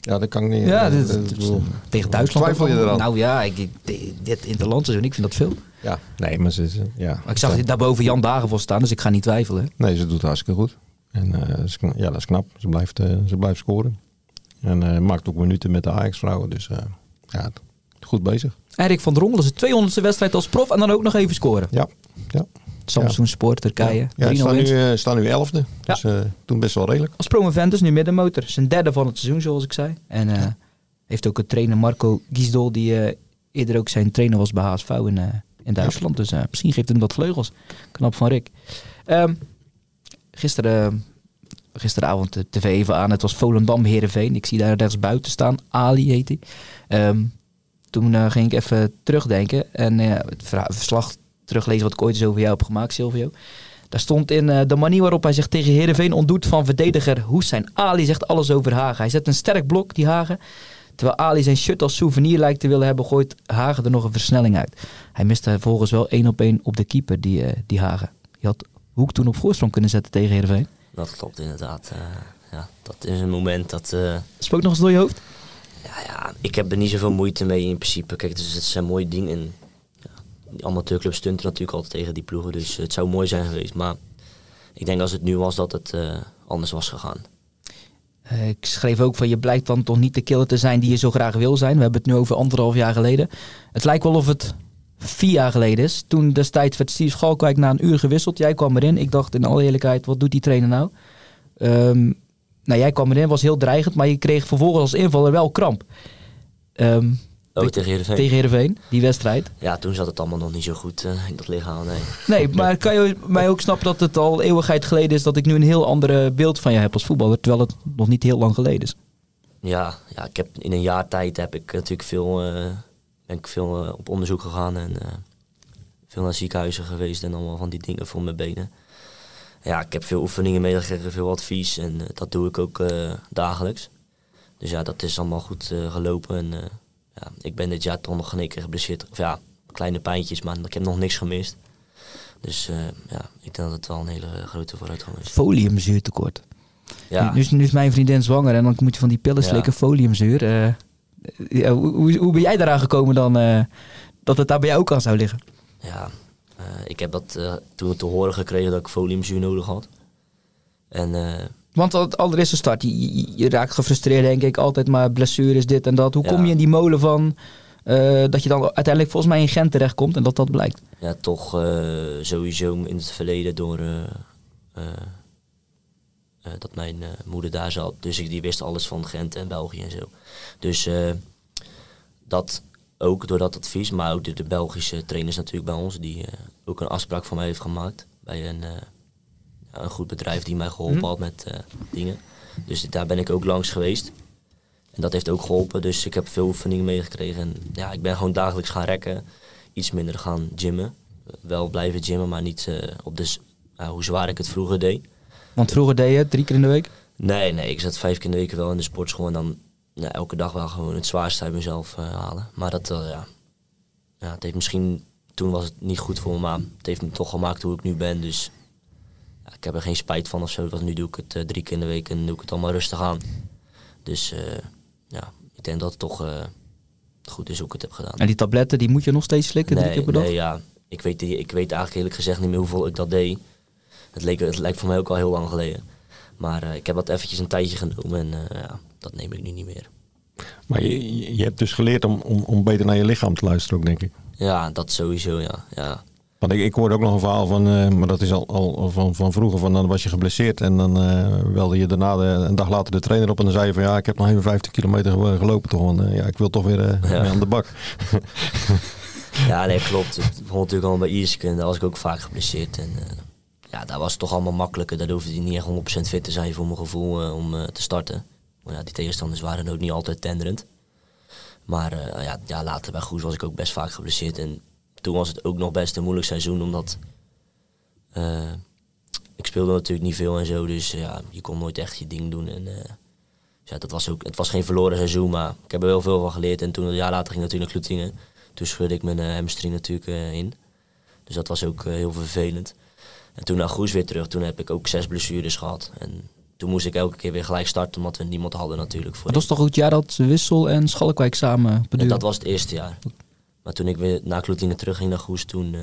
Ja, dat kan ik niet. Ja, eh, dit, bedoel- tegen Duitsland. Twijfel je eraan? Nou ja, ik, dit interlandseizoen, ik vind dat veel. Ja, nee, maar ze, ja. Maar ik zag daarboven Jan Dagenvos staan, dus ik ga niet twijfelen. Nee, ze doet hartstikke goed. En eh, ja, dat is knap. Ze blijft, eh, ze blijft scoren. En eh, maakt ook minuten met de Ajax-vrouwen. Dus eh, ja, goed bezig. Erik van dat is de 200ste wedstrijd als prof en dan ook nog even scoren. Ja, ja. Samsung Sport, Turkije. Ja, 3-0 ze staan nu, eh, staan nu elfde. Dus eh, toen best wel redelijk. Als promoventus nu middenmotor. Zijn derde van het seizoen, zoals ik zei. En eh, heeft ook een trainer Marco Gisdol, die eerder ook zijn trainer was bij HSV in, in Duitsland. Dus misschien geeft hem dat vleugels. Knap van Rick. Ehm, gisteren, gisteravond de tv even aan. Het was Volendam Heerenveen. Ik zie daar rechts buiten staan. Ali heet hij. Ehm, toen ging ik even terugdenken. En eh, het verslag teruglezen wat ik ooit eens over jou heb gemaakt, Silvio. Daar stond in eh, de manier waarop hij zich tegen Heerenveen ontdoet van verdediger Hussein Ali zegt alles over Hagen. Hij zet een sterk blok, die Hagen. Terwijl Ali zijn shirt als souvenir lijkt te willen hebben, gooit Hagen er nog een versnelling uit. Hij miste volgens wel één op één op de keeper, die, eh, die Hagen. Je had Hoek toen op voorsprong kunnen zetten tegen Heerenveen. Dat klopt inderdaad. Eh, ja, dat is een moment dat... Spook nog eens door je hoofd? ja, ja, ik heb er niet zoveel moeite mee in principe. Kijk, dus het zijn mooie dingen. En, ja, die amateurclubs stunten natuurlijk altijd tegen die ploegen. Dus het zou mooi zijn geweest. Maar ik denk als het nu was dat het eh, anders was gegaan. Eh, ik schreef ook van je blijkt dan toch niet de killer te zijn die je zo graag wil zijn. We hebben het nu over anderhalf jaar geleden. Het lijkt wel of het vier jaar geleden is. Toen destijds werd Steve Schalkwijk na een uur gewisseld. Jij kwam erin. Ik dacht in alle eerlijkheid, wat doet die trainer nou? Ehm, nou, jij kwam erin, was heel dreigend, maar je kreeg vervolgens als invaller wel kramp. Ehm, Oh, tegen Heerenveen? tegen Heerenveen, die wedstrijd. Ja, toen zat het allemaal nog niet zo goed eh, in dat lichaam. Nee. Nee, maar kan je mij ook snappen dat het al eeuwigheid geleden is dat ik nu een heel andere beeld van je heb als voetballer, terwijl het nog niet heel lang geleden is. Ja, ja, ik heb in een jaar tijd heb ik natuurlijk veel, eh, ben ik veel eh, op onderzoek gegaan en veel naar ziekenhuizen geweest en allemaal van die dingen voor mijn benen. Ja, ik heb veel oefeningen meegekregen, veel advies en dat doe ik ook dagelijks. Dus ja, dat is allemaal goed gelopen en ja, ik ben dit jaar toch nog één keer geblesseerd. Of ja, kleine pijntjes, maar ik heb nog niks gemist. Dus eh, ja, ik denk dat het wel een hele grote vooruitgang is. Foliumzuurtekort. Ja, Nu, is, nu is mijn vriendin zwanger en dan moet je van die pillen Ja. slikken, foliumzuur. Eh, ja, hoe, hoe, hoe ben jij eraan gekomen dan eh, dat het daar bij jou ook aan zou liggen? Ja, eh, ik heb dat eh, toen te horen gekregen dat ik foliumzuur nodig had. En Want het allereerste start, je, je- je raakt gefrustreerd denk ik, altijd maar blessures, dit en dat. Hoe Ja. kom je in die molen van eh, dat je dan uiteindelijk volgens mij in Gent terechtkomt en dat dat blijkt? ja, toch eh, sowieso in het verleden door eh, dat mijn moeder daar zat. Dus ik, die wist alles van Gent en België en zo. Dus dat ook door dat advies, maar ook door de Belgische trainers natuurlijk bij ons, die ook een afspraak voor mij heeft gemaakt bij een, een goed bedrijf die mij geholpen Mhm. had met eh, dingen. Dus daar ben ik ook langs geweest. En dat heeft ook geholpen. Dus ik heb veel oefeningen meegekregen. En ja, ik ben gewoon dagelijks gaan rekken. Iets minder gaan gymmen. Wel blijven gymmen, maar niet eh, op de, hoe zwaar ik het vroeger deed. Want vroeger deed je drie keer in de week. Nee, nee, ik zat vijf keer in de week wel in de sportschool. En dan elke dag wel gewoon het zwaarste uit mezelf eh, halen. Maar dat, ja. ja, het heeft misschien... Toen was het niet goed voor me, maar het heeft me toch gemaakt hoe ik nu ben. Dus ik heb er geen spijt van of zo. Want nu doe ik het eh, drie keer in de week en doe ik het allemaal rustig aan. Dus eh, ja, ik denk dat het toch eh, goed is hoe ik het heb gedaan. En die tabletten, die moet je nog steeds slikken, drie Nee, keer per dag? nee, ja. Ik weet, ik weet eigenlijk eerlijk gezegd niet meer hoeveel ik dat deed. Het, leek, het lijkt voor mij ook al heel lang geleden. Maar eh, ik heb dat eventjes een tijdje genomen en eh, ja, dat neem ik nu niet meer. Maar je, je- je hebt dus geleerd om, om, om beter naar je lichaam te luisteren ook, denk ik. Ja, dat sowieso, ja. ja. Want ik, ik hoorde ook nog een verhaal van, eh, maar dat is al, al van, van vroeger, van dan was je geblesseerd en dan welde je daarna de, een dag later de trainer op en dan zei je van ja, ik heb nog even 15 kilometer ge- gelopen toch, want eh, ja, ik wil toch weer, Ja. aan de bak. ja, nee, klopt. Het begon natuurlijk al bij Iersk en daar was ik ook vaak geblesseerd. En ja, daar was het toch allemaal makkelijker. Daar hoefde hij niet echt 100% fit te zijn voor mijn gevoel om te starten. Maar ja, die tegenstanders waren ook niet altijd tenderend. Maar ja, ja, later bij Goes was ik ook best vaak geblesseerd. En toen was het ook nog best een moeilijk seizoen, omdat eh, ik speelde natuurlijk niet veel en zo. Dus ja, je kon nooit echt je ding doen. En, eh, dus ja, dat was ook, het was geen verloren seizoen, maar ik heb er wel veel van geleerd. En toen een jaar later ging ik natuurlijk naar Kloetingen. Toen scheurde ik mijn eh, hamstring natuurlijk in. Dus dat was ook heel vervelend. En toen naar Goes weer terug, toen heb ik ook zes blessures gehad. En toen moest ik elke keer weer gelijk starten, omdat we niemand hadden natuurlijk. Voor dat is toch ook het jaar dat Wissel en Schalkwijk samen ja, beduren? dat was het eerste jaar. Maar toen ik weer naar Kloetingen terug ging naar Goes, toen... eh,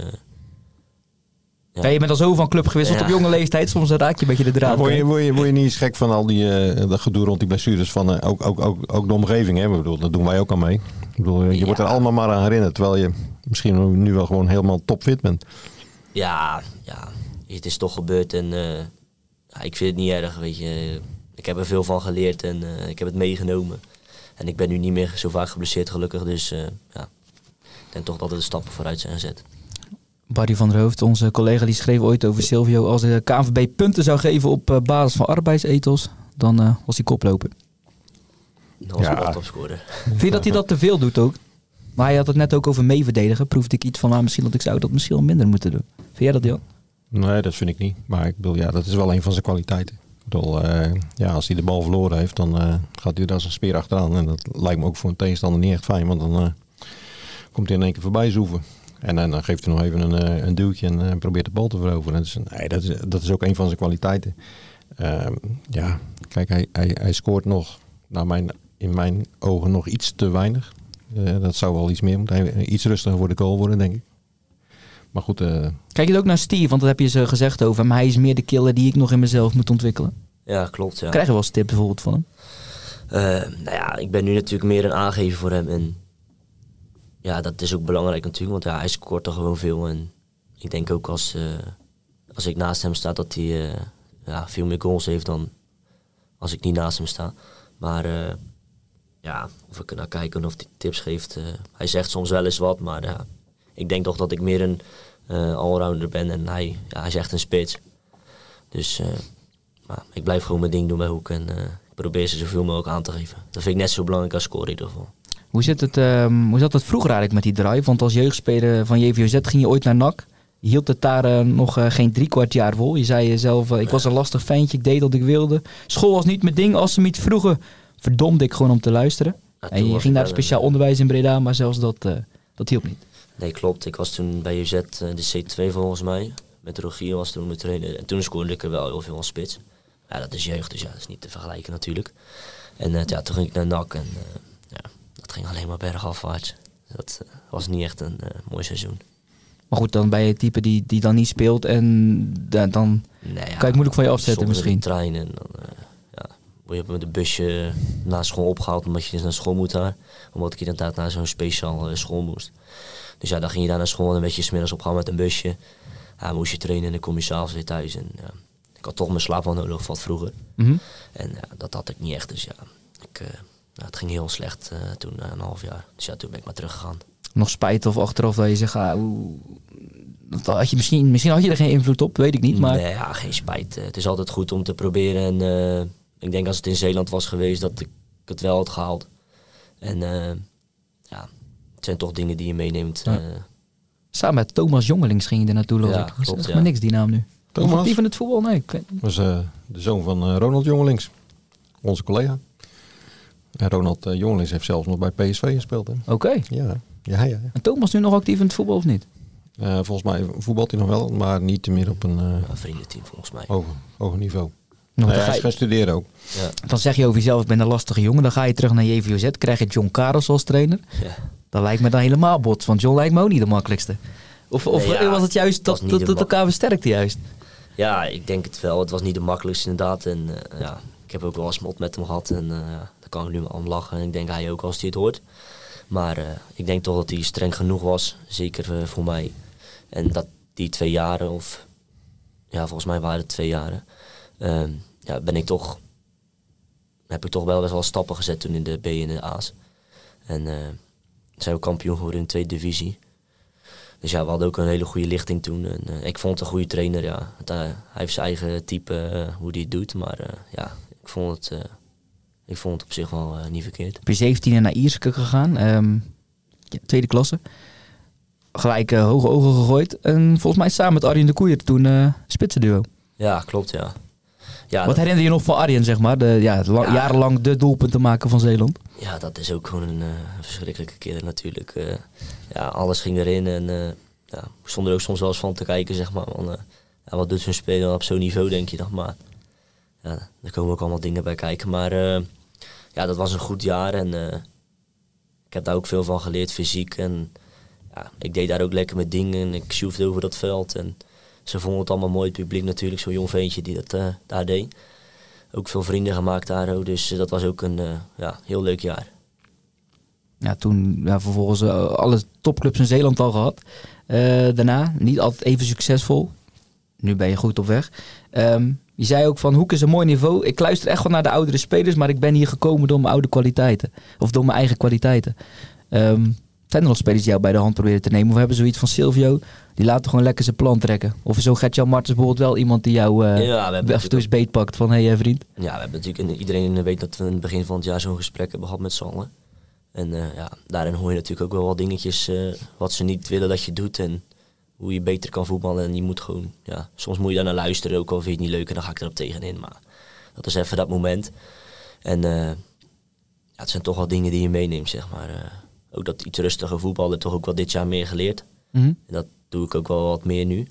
ja. Ja, je bent al zo van club gewisseld Ja. op jonge leeftijd. Soms raak je een beetje de draad. word, je, word, je, word je niet eens gek van al die eh, dat gedoe rond die blessures van eh, ook, ook, ook, ook de omgeving? Hè? Ik bedoel, dat doen wij ook aan mee. Ik bedoel, je wordt er allemaal maar aan herinnerd, terwijl je misschien nu wel gewoon helemaal topfit bent. Ja, ja, het is toch gebeurd en eh, ja, ik vind het niet erg, weet je. Ik heb er veel van geleerd en eh, ik heb het meegenomen. En ik ben nu niet meer zo vaak geblesseerd gelukkig, dus eh, ja. Ik denk toch dat de stappen vooruit zijn gezet. Barry van der Hoofd, onze collega, die schreef ooit over Silvio. Als de KNVB punten zou geven op eh, basis van arbeidsethos, dan eh, was hij koploper. Dat was Ja. topscorer. Vind je dat hij dat te veel doet ook? Maar hij had het net ook over meeverdedigen. Proefde ik iets van, nou, misschien dat ik zou dat misschien wel minder moeten doen. Vind jij dat, Jan? Nee, dat vind ik niet. Maar ik bedoel, ja, dat is wel een van zijn kwaliteiten. Ik bedoel, eh, ja, als hij de bal verloren heeft, dan eh, gaat hij als een speer achteraan. En dat lijkt me ook voor een tegenstander niet echt fijn, want dan eh, komt hij in één keer voorbij zoeven. En eh, dan geeft hij nog even een, eh, een duwtje en eh, probeert de bal te veroveren. Dus, nee, dat, is, dat is ook een van zijn kwaliteiten. Ehm, ja, kijk, hij, hij, hij scoort nog, naar mijn, in mijn ogen, nog iets te weinig. Eh, dat zou wel iets meer moeten. Hij- Iets rustiger voor de goal worden, denk ik. Maar goed, eh, Kijk je ook naar Steve, want dat heb je ze gezegd over hem. Hij is meer de killer die ik nog in mezelf moet ontwikkelen. Ja, klopt. Ja. Krijg je wel eens tips bijvoorbeeld van hem? Nou ja, ik ben nu natuurlijk meer een aangever voor hem. En ja, dat is ook belangrijk natuurlijk, want ja, hij scoort er gewoon veel. En ik denk ook als, eh, als ik naast hem sta, dat hij eh, ja, veel meer goals heeft dan als ik niet naast hem sta. Maar eh, ja, of ik er naar kijk en of hij tips geeft. hij zegt soms wel eens wat, maar ik denk toch dat ik meer een allrounder ben en hij, ja, hij is echt een spits. Dus maar ik blijf gewoon mijn ding doen bij Hoek en ik probeer ze zoveel mogelijk aan te geven. Dat vind ik net zo belangrijk als scoren in ieder geval. Hoe, zit het, ehm, hoe zat het vroeger eigenlijk met die drive? Want als jeugdspeler van JVOZ ging je ooit naar NAC. Je hield het daar eh, nog eh, geen drie kwart jaar vol. Je zei jezelf, eh, ik was een lastig ventje, ik deed wat ik wilde. School was niet mijn ding. Als ze me iets vroegen, verdomde ik gewoon om te luisteren. Ja, en je ging naar wel speciaal onderwijs in Breda, maar zelfs dat, dat hielp niet. Nee, klopt. Ik was toen bij UZ de C2 volgens mij. Met Rogier was toen mijn trainer. En toen scoorde ik er wel heel veel als spits. Ja, dat is jeugd, dus ja, dat is niet te vergelijken natuurlijk. En ja, toen ging ik naar NAC en dat ging alleen maar bergafwaarts. Dat eh, was niet echt een eh, mooi seizoen. Maar goed, dan ben je het type die, die dan niet speelt en da- dan... Ja, Kan ik moeilijk van je afzetten misschien. de trein en dan eh, ja, word je met een busje na school opgehaald omdat je dus naar school moet daar. Omdat ik inderdaad naar zo'n speciaal school moest. Dus ja, dan ging je daar naar school en dan werd je smiddags opgehaald met een busje. Ja, moest je trainen en dan kom je s'avonds weer thuis. En ja, ik had toch mijn slaap wel nodig wat vroeger. Mhm. En ja, dat had ik niet echt. Dus ja, ik, nou, het ging heel slecht eh, toen na een half jaar. Dus ja, toen ben ik maar teruggegaan. Nog spijt of achteraf dat je zegt, ah, dat had je misschien, misschien had je er geen invloed op, weet ik niet. Maar Nee, ja, geen spijt. Eh, het is altijd goed om te proberen. En eh, ik denk als het in Zeeland was geweest, dat ik het wel had gehaald. En eh, ja, het zijn toch dingen die je meeneemt. Ja. eh. samen met Thomas Jongelings ging je er naartoe, las Ja, ik. klopt, Zeg ja. maar niks die naam nu. Thomas? Actief in het voetbal? Nee. ik weet- was eh, de zoon van eh, Ronald Jongelings, onze collega. En Ronald eh, Jongelings heeft zelfs nog bij PSV gespeeld. Hè? Oké. Ja, ja, ja. ja. En Thomas nu nog actief in het voetbal of niet? Eh, volgens mij voetbalt hij nog wel, maar niet meer op een eh, een vriendenteam volgens mij. hoger, hoger niveau. Nee, dan, hij is gaan studeren ook. Ja, dan zeg je over jezelf, ik ben een lastige jongen. Dan ga je terug naar JVOZ, krijg je John Karels als trainer. ja. Dat lijkt me dan helemaal bot, want John lijkt me ook niet de makkelijkste. Of, of Nee, ja, was het juist het dat dat het mak- elkaar versterkte juist? ja, ik denk het wel. Het was niet de makkelijkste inderdaad. En eh, ja, ik heb ook wel eens mot met hem gehad. En eh, ja, daar kan nu om lachen. En ik denk hij ook als hij het hoort. Maar eh, ik denk toch dat hij streng genoeg was. Zeker eh, voor mij. En dat die twee jaren, of ja, volgens mij waren het twee jaren. ehm, ja, ben ik toch, heb ik toch wel best wel stappen gezet toen in de B en de A's. En eh, zijn we kampioen geworden in de tweede divisie. Dus ja, we hadden ook een hele goede lichting toen. En, ik vond het een goede trainer, ja. Hij heeft zijn eigen type, hoe hij het doet. Maar ja, ik vond het, ik vond het op zich wel eh, niet verkeerd. Op je 17 naar Ierseke gegaan, ehm, ja, tweede klasse. Gelijk eh, hoge ogen gegooid. En volgens mij samen met Arjen de Koeier toen eh spitsenduo. Ja, klopt, ja. ja Wat herinner je nog van Arjen, zeg maar? De, ja, la- Ja. jarenlang de doelpunten maken van Zeeland. Ja, dat is ook gewoon een verschrikkelijke keer natuurlijk. Ja, alles ging erin en eh ja, we stonden er ook soms wel eens van te kijken, zeg maar. Ja, wat doet zo'n speler op zo'n niveau, denk je dan. Maar ja, er komen ook allemaal dingen bij kijken. Maar ja, dat was een goed jaar en eh, ik heb daar ook veel van geleerd, fysiek. En ja, ik deed daar ook lekker met dingen en ik sjoefde over dat veld. En ze vonden het allemaal mooi, het publiek natuurlijk, zo'n jong ventje die dat eh, daar deed. Ook veel vrienden gemaakt daar, ook, dus eh, dat was ook een ja, heel leuk jaar. Ja, toen ja, vervolgens alle topclubs in Zeeland al gehad. Eh, daarna niet altijd even succesvol. Nu ben je goed op weg. Ehm, je zei ook van Hoek is een mooi niveau. Ik luister echt wel naar de oudere spelers, maar ik ben hier gekomen door mijn oude kwaliteiten. Of door mijn eigen kwaliteiten. Ehm, zijn er nog spelers die jou bij de hand proberen te nemen? Of hebben zoiets van Silvio, die laten gewoon lekker zijn plan trekken? Of zo Gert-Jan Martens bijvoorbeeld wel iemand die jou eh Ja, af en toe eens beet pakt van hé hey, vriend? Ja, we hebben natuurlijk, en iedereen weet dat we in het begin van het jaar zo'n gesprek hebben gehad met allen. En eh, ja, daarin hoor je natuurlijk ook wel wat dingetjes eh, wat ze niet willen dat je doet en hoe je beter kan voetballen. En je moet gewoon, ja, soms moet je daar naar luisteren, ook al vind je het niet leuk en dan ga ik erop tegenin. Maar dat is even dat moment. En eh, ja, het zijn toch wel dingen die je meeneemt, zeg maar. Eh, ook dat iets rustiger voetballen toch ook wel dit jaar meer geleerd. Mhm. En dat doe ik ook wel wat meer nu.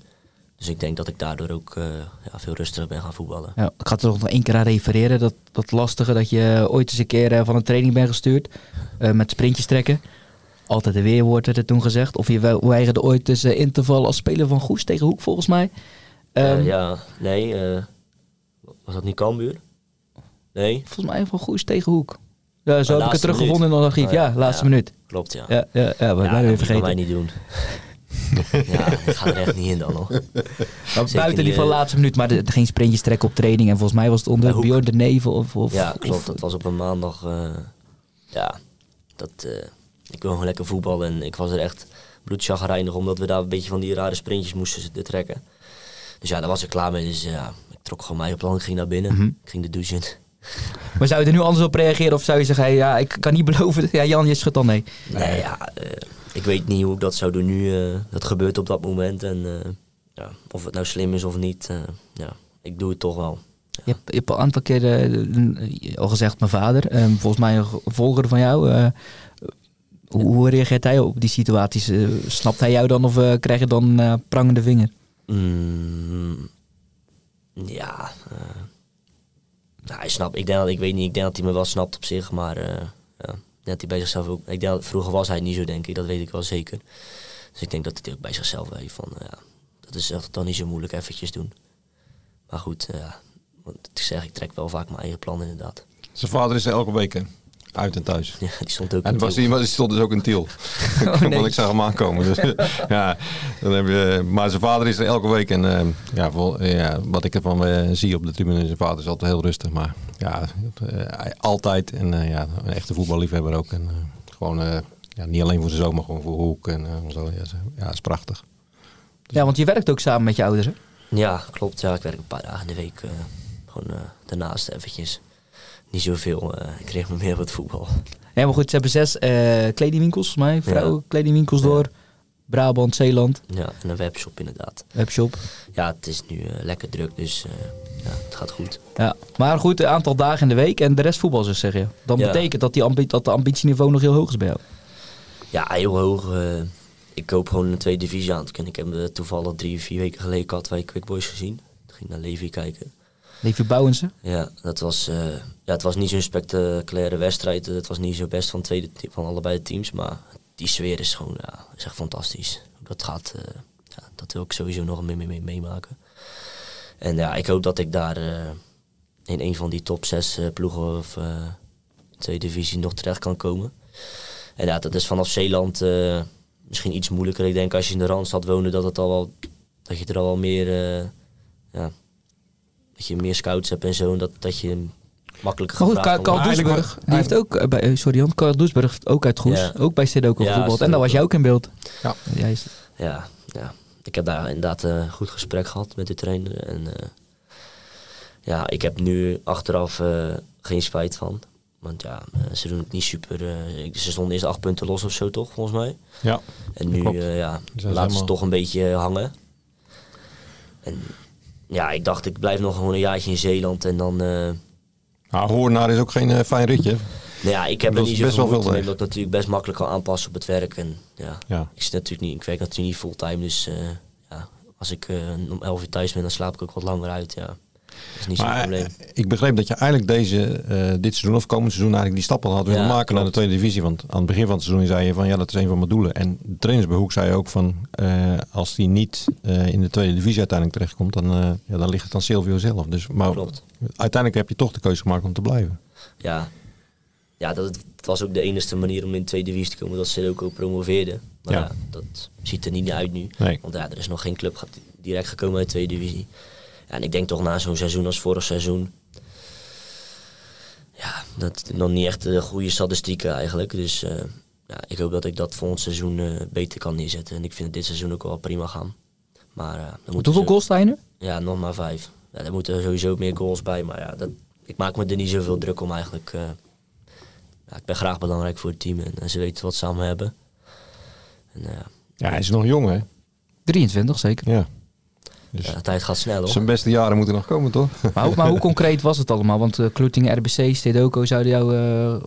Dus ik denk dat ik daardoor ook eh, ja, veel rustiger ben gaan voetballen. Ja, ik ga er nog één keer aan refereren. Dat, dat lastige dat je ooit eens een keer van een training bent gestuurd. met sprintjes trekken. Altijd een weerwoord werd er toen gezegd. Of je we- weigerde ooit dus eh, in te vallen als speler van Goes tegen Hoek volgens mij. Eh, Ehm, ja, nee. eh, was dat niet Cambuur? Nee, Volgens mij van Goes tegen Hoek. Ja, zo heb ik het teruggevonden in het archief. Oh, ja, ja. laatste Ja. minuut. klopt ja. Ja, ja, ja we Ja, dat weer mij vergeten. niet doen. ja, ik ga er echt niet in dan Zeker buiten die van laatste minuut, maar de, geen sprintjes trekken op training. En volgens mij was het onder. Björn de Nevel. Of, of, Ja, klopt. of- Dat was op een maandag. ja, dat, ik wil gewoon lekker voetballen. En ik was er echt bloedchagrijnig omdat we daar een beetje van die rare sprintjes moesten trekken. Dus ja, daar was ik klaar mee. Dus ja, ik trok gewoon mijn plan. Ik ging naar binnen. Mhm. Ik ging de douche in. Maar zou je er nu anders op reageren? Of zou je zeggen, hey, ja, ik kan niet beloven. Ja, Jan, je schudt dan nee. Nee, ja, eh, ik weet niet hoe ik dat zou doen nu. eh, dat gebeurt op dat moment. En eh, ja, of het nou slim is of niet. ja, ik doe het toch wel. Je hebt, je hebt al een aantal keer al gezegd, mijn vader. volgens mij een volger van jou. Hoe, hoe reageert hij op die situaties? Eh, snapt hij jou dan of eh, krijg je dan eh, prangende vinger? Mm, ja. nou, hij snapt. Ik denk dat ik weet niet. Ik denk dat hij me wel snapt op zich, maar eh, ja, dat hij bij zichzelf ook. Ik denk dat vroeger was hij niet zo, denk ik. Dat weet ik wel zeker. Dus ik denk dat hij ook bij zichzelf weet van, ja, dat is echt dan niet zo moeilijk eventjes doen. Maar goed, eh, ja, want ik zeg, ik trek wel vaak mijn eigen plan inderdaad. Zijn vader is er elke week hè, uit en thuis. Ja, die stond ook. En in was Tiel. die, maar die stond dus ook in Tiel. nee. Want ik zag hem aankomen. Dus, ja, dan heb je, maar zijn vader is er elke week. En eh, ja, vol, ja, wat ik ervan eh, zie op de tribune, zijn vader is altijd heel rustig. Maar ja, eh, altijd. En eh, ja, een echte voetballiefhebber ook. En gewoon, eh, ja, niet alleen voor zijn zoon, maar gewoon voor Hoek. En zo. Ja, ja, is prachtig. Ja, want je werkt ook samen met je ouders. Hè? Ja, klopt. Ja, ik werk een paar dagen in de week. eh, gewoon daarnaast eventjes. Niet zoveel. eh ik kreeg me meer op het voetbal. Ja, maar goed, ze hebben zes eh, kledingwinkels, volgens mij. Vrouwen kledingwinkels Ja. door. Brabant, Zeeland, Ja, en een webshop inderdaad. webshop. Ja, het is nu eh, lekker druk, dus ja, het gaat goed. Ja, maar goed, een aantal dagen in de week en de rest voetbal, dus zeg je. Dan Ja. betekent dat, die ambi dat de ambitieniveau nog heel hoog is bij jou. Ja, heel hoog. ik koop gewoon een tweede divisie aan. Ik heb toevallig drie, vier weken geleden Katwijk Quick Boys gezien. Toen ging naar Levi kijken. Levi Bouwense. Ja, dat was, eh, ja, het was niet zo'n spectaculaire wedstrijd. Het was niet zo best van, tweede, van allebei de teams. Maar die sfeer is gewoon ja, is echt fantastisch. Dat gaat, eh, ja, dat wil ik sowieso nog mee, mee, mee- meemaken. En ja, ik hoop dat ik daar eh, in een van die top zes eh, ploegen of eh, tweede divisie nog terecht kan komen. En ja, dat is vanaf Zeeland eh, misschien iets moeilijker. Ik denk als je in de Randstad woonde, dat, het al wel, dat je er al wel meer, eh, ja, dat je meer scouts hebt en zo. En dat, dat je makkelijker Maar goed, gevraagd Karl. Doesburg, die heeft ook, eh, bij, eh, sorry Jan, Karl Doesburg heeft ook uit Goes, Ja. ook bij Stedoco Ja, gevoetbald. En daar was jij ook in beeld. Ja. Is- Ja, ja, ik heb daar inderdaad eh, een goed gesprek gehad met de trainer. En eh, ja, ik heb nu achteraf eh, geen spijt van. Want ja, ze doen het niet super. eh, ik- ze stonden eerst acht punten los of zo, toch, volgens mij. Ja. En nu eh, ja, zijn laten ze helemaal- toch een beetje hangen. En ja, ik dacht, ik blijf nog gewoon een jaartje in Zeeland. En dan, eh, Nou, Hoornaar is ook geen eh, fijn ritje. nou ja, ik heb Dat er niet zoveel moeite veel mee, omdat ik natuurlijk best makkelijk kan aanpassen op het werk. En ja, Ja. ik, zit natuurlijk niet, ik werk natuurlijk niet fulltime, dus eh, ja, als ik om 11 uur thuis ben, dan slaap ik ook wat langer uit. Ja. Is niet zo'n probleem. eh, ik begreep dat je eigenlijk deze, eh, dit seizoen of komend seizoen eigenlijk die stappen had willen Ja, maken naar de tweede divisie. Want aan het begin van het seizoen zei je van ja, dat is een van mijn doelen. En de trainers bij Hoek zei ook van eh, als die niet in de tweede divisie uiteindelijk terechtkomt, dan, ja, dan ligt het aan Silvio zelf. Dus, maar Klopt. uiteindelijk heb je toch de keuze gemaakt om te blijven. Ja, ja dat, het was ook de enige manier om in de tweede divisie te komen dat ze ook promoveerde. Maar Ja. ja. dat ziet er niet uit nu. Nee. Want ja, er is nog geen club direct gekomen uit de tweede divisie. Ja, en ik denk toch na zo'n seizoen als vorig seizoen. Ja, dat nog niet echt de goede statistieken eigenlijk. Dus eh, ja, ik hoop dat ik dat volgend seizoen eh, beter kan neerzetten. En ik vind het dit seizoen ook wel prima gaan. Maar, eh, dan hoeveel goals sta je nu? Ja, nog maar vijf. Ja, er moeten sowieso meer goals bij. Maar ja, dat, ik maak me er niet zoveel druk om eigenlijk. eh. ja, ik ben graag belangrijk voor het team en, en ze weten wat ze aan me hebben. En, eh, ja, Ja, hij is nog jong hè? 23 zeker. Ja. Dus Ja, de tijd gaat snel hoor. zijn beste jaren moeten nog komen, toch? Maar, hoe- maar hoe concreet was het allemaal? Want uh, Kloetingen, RBC, Stedoco zouden jou uh,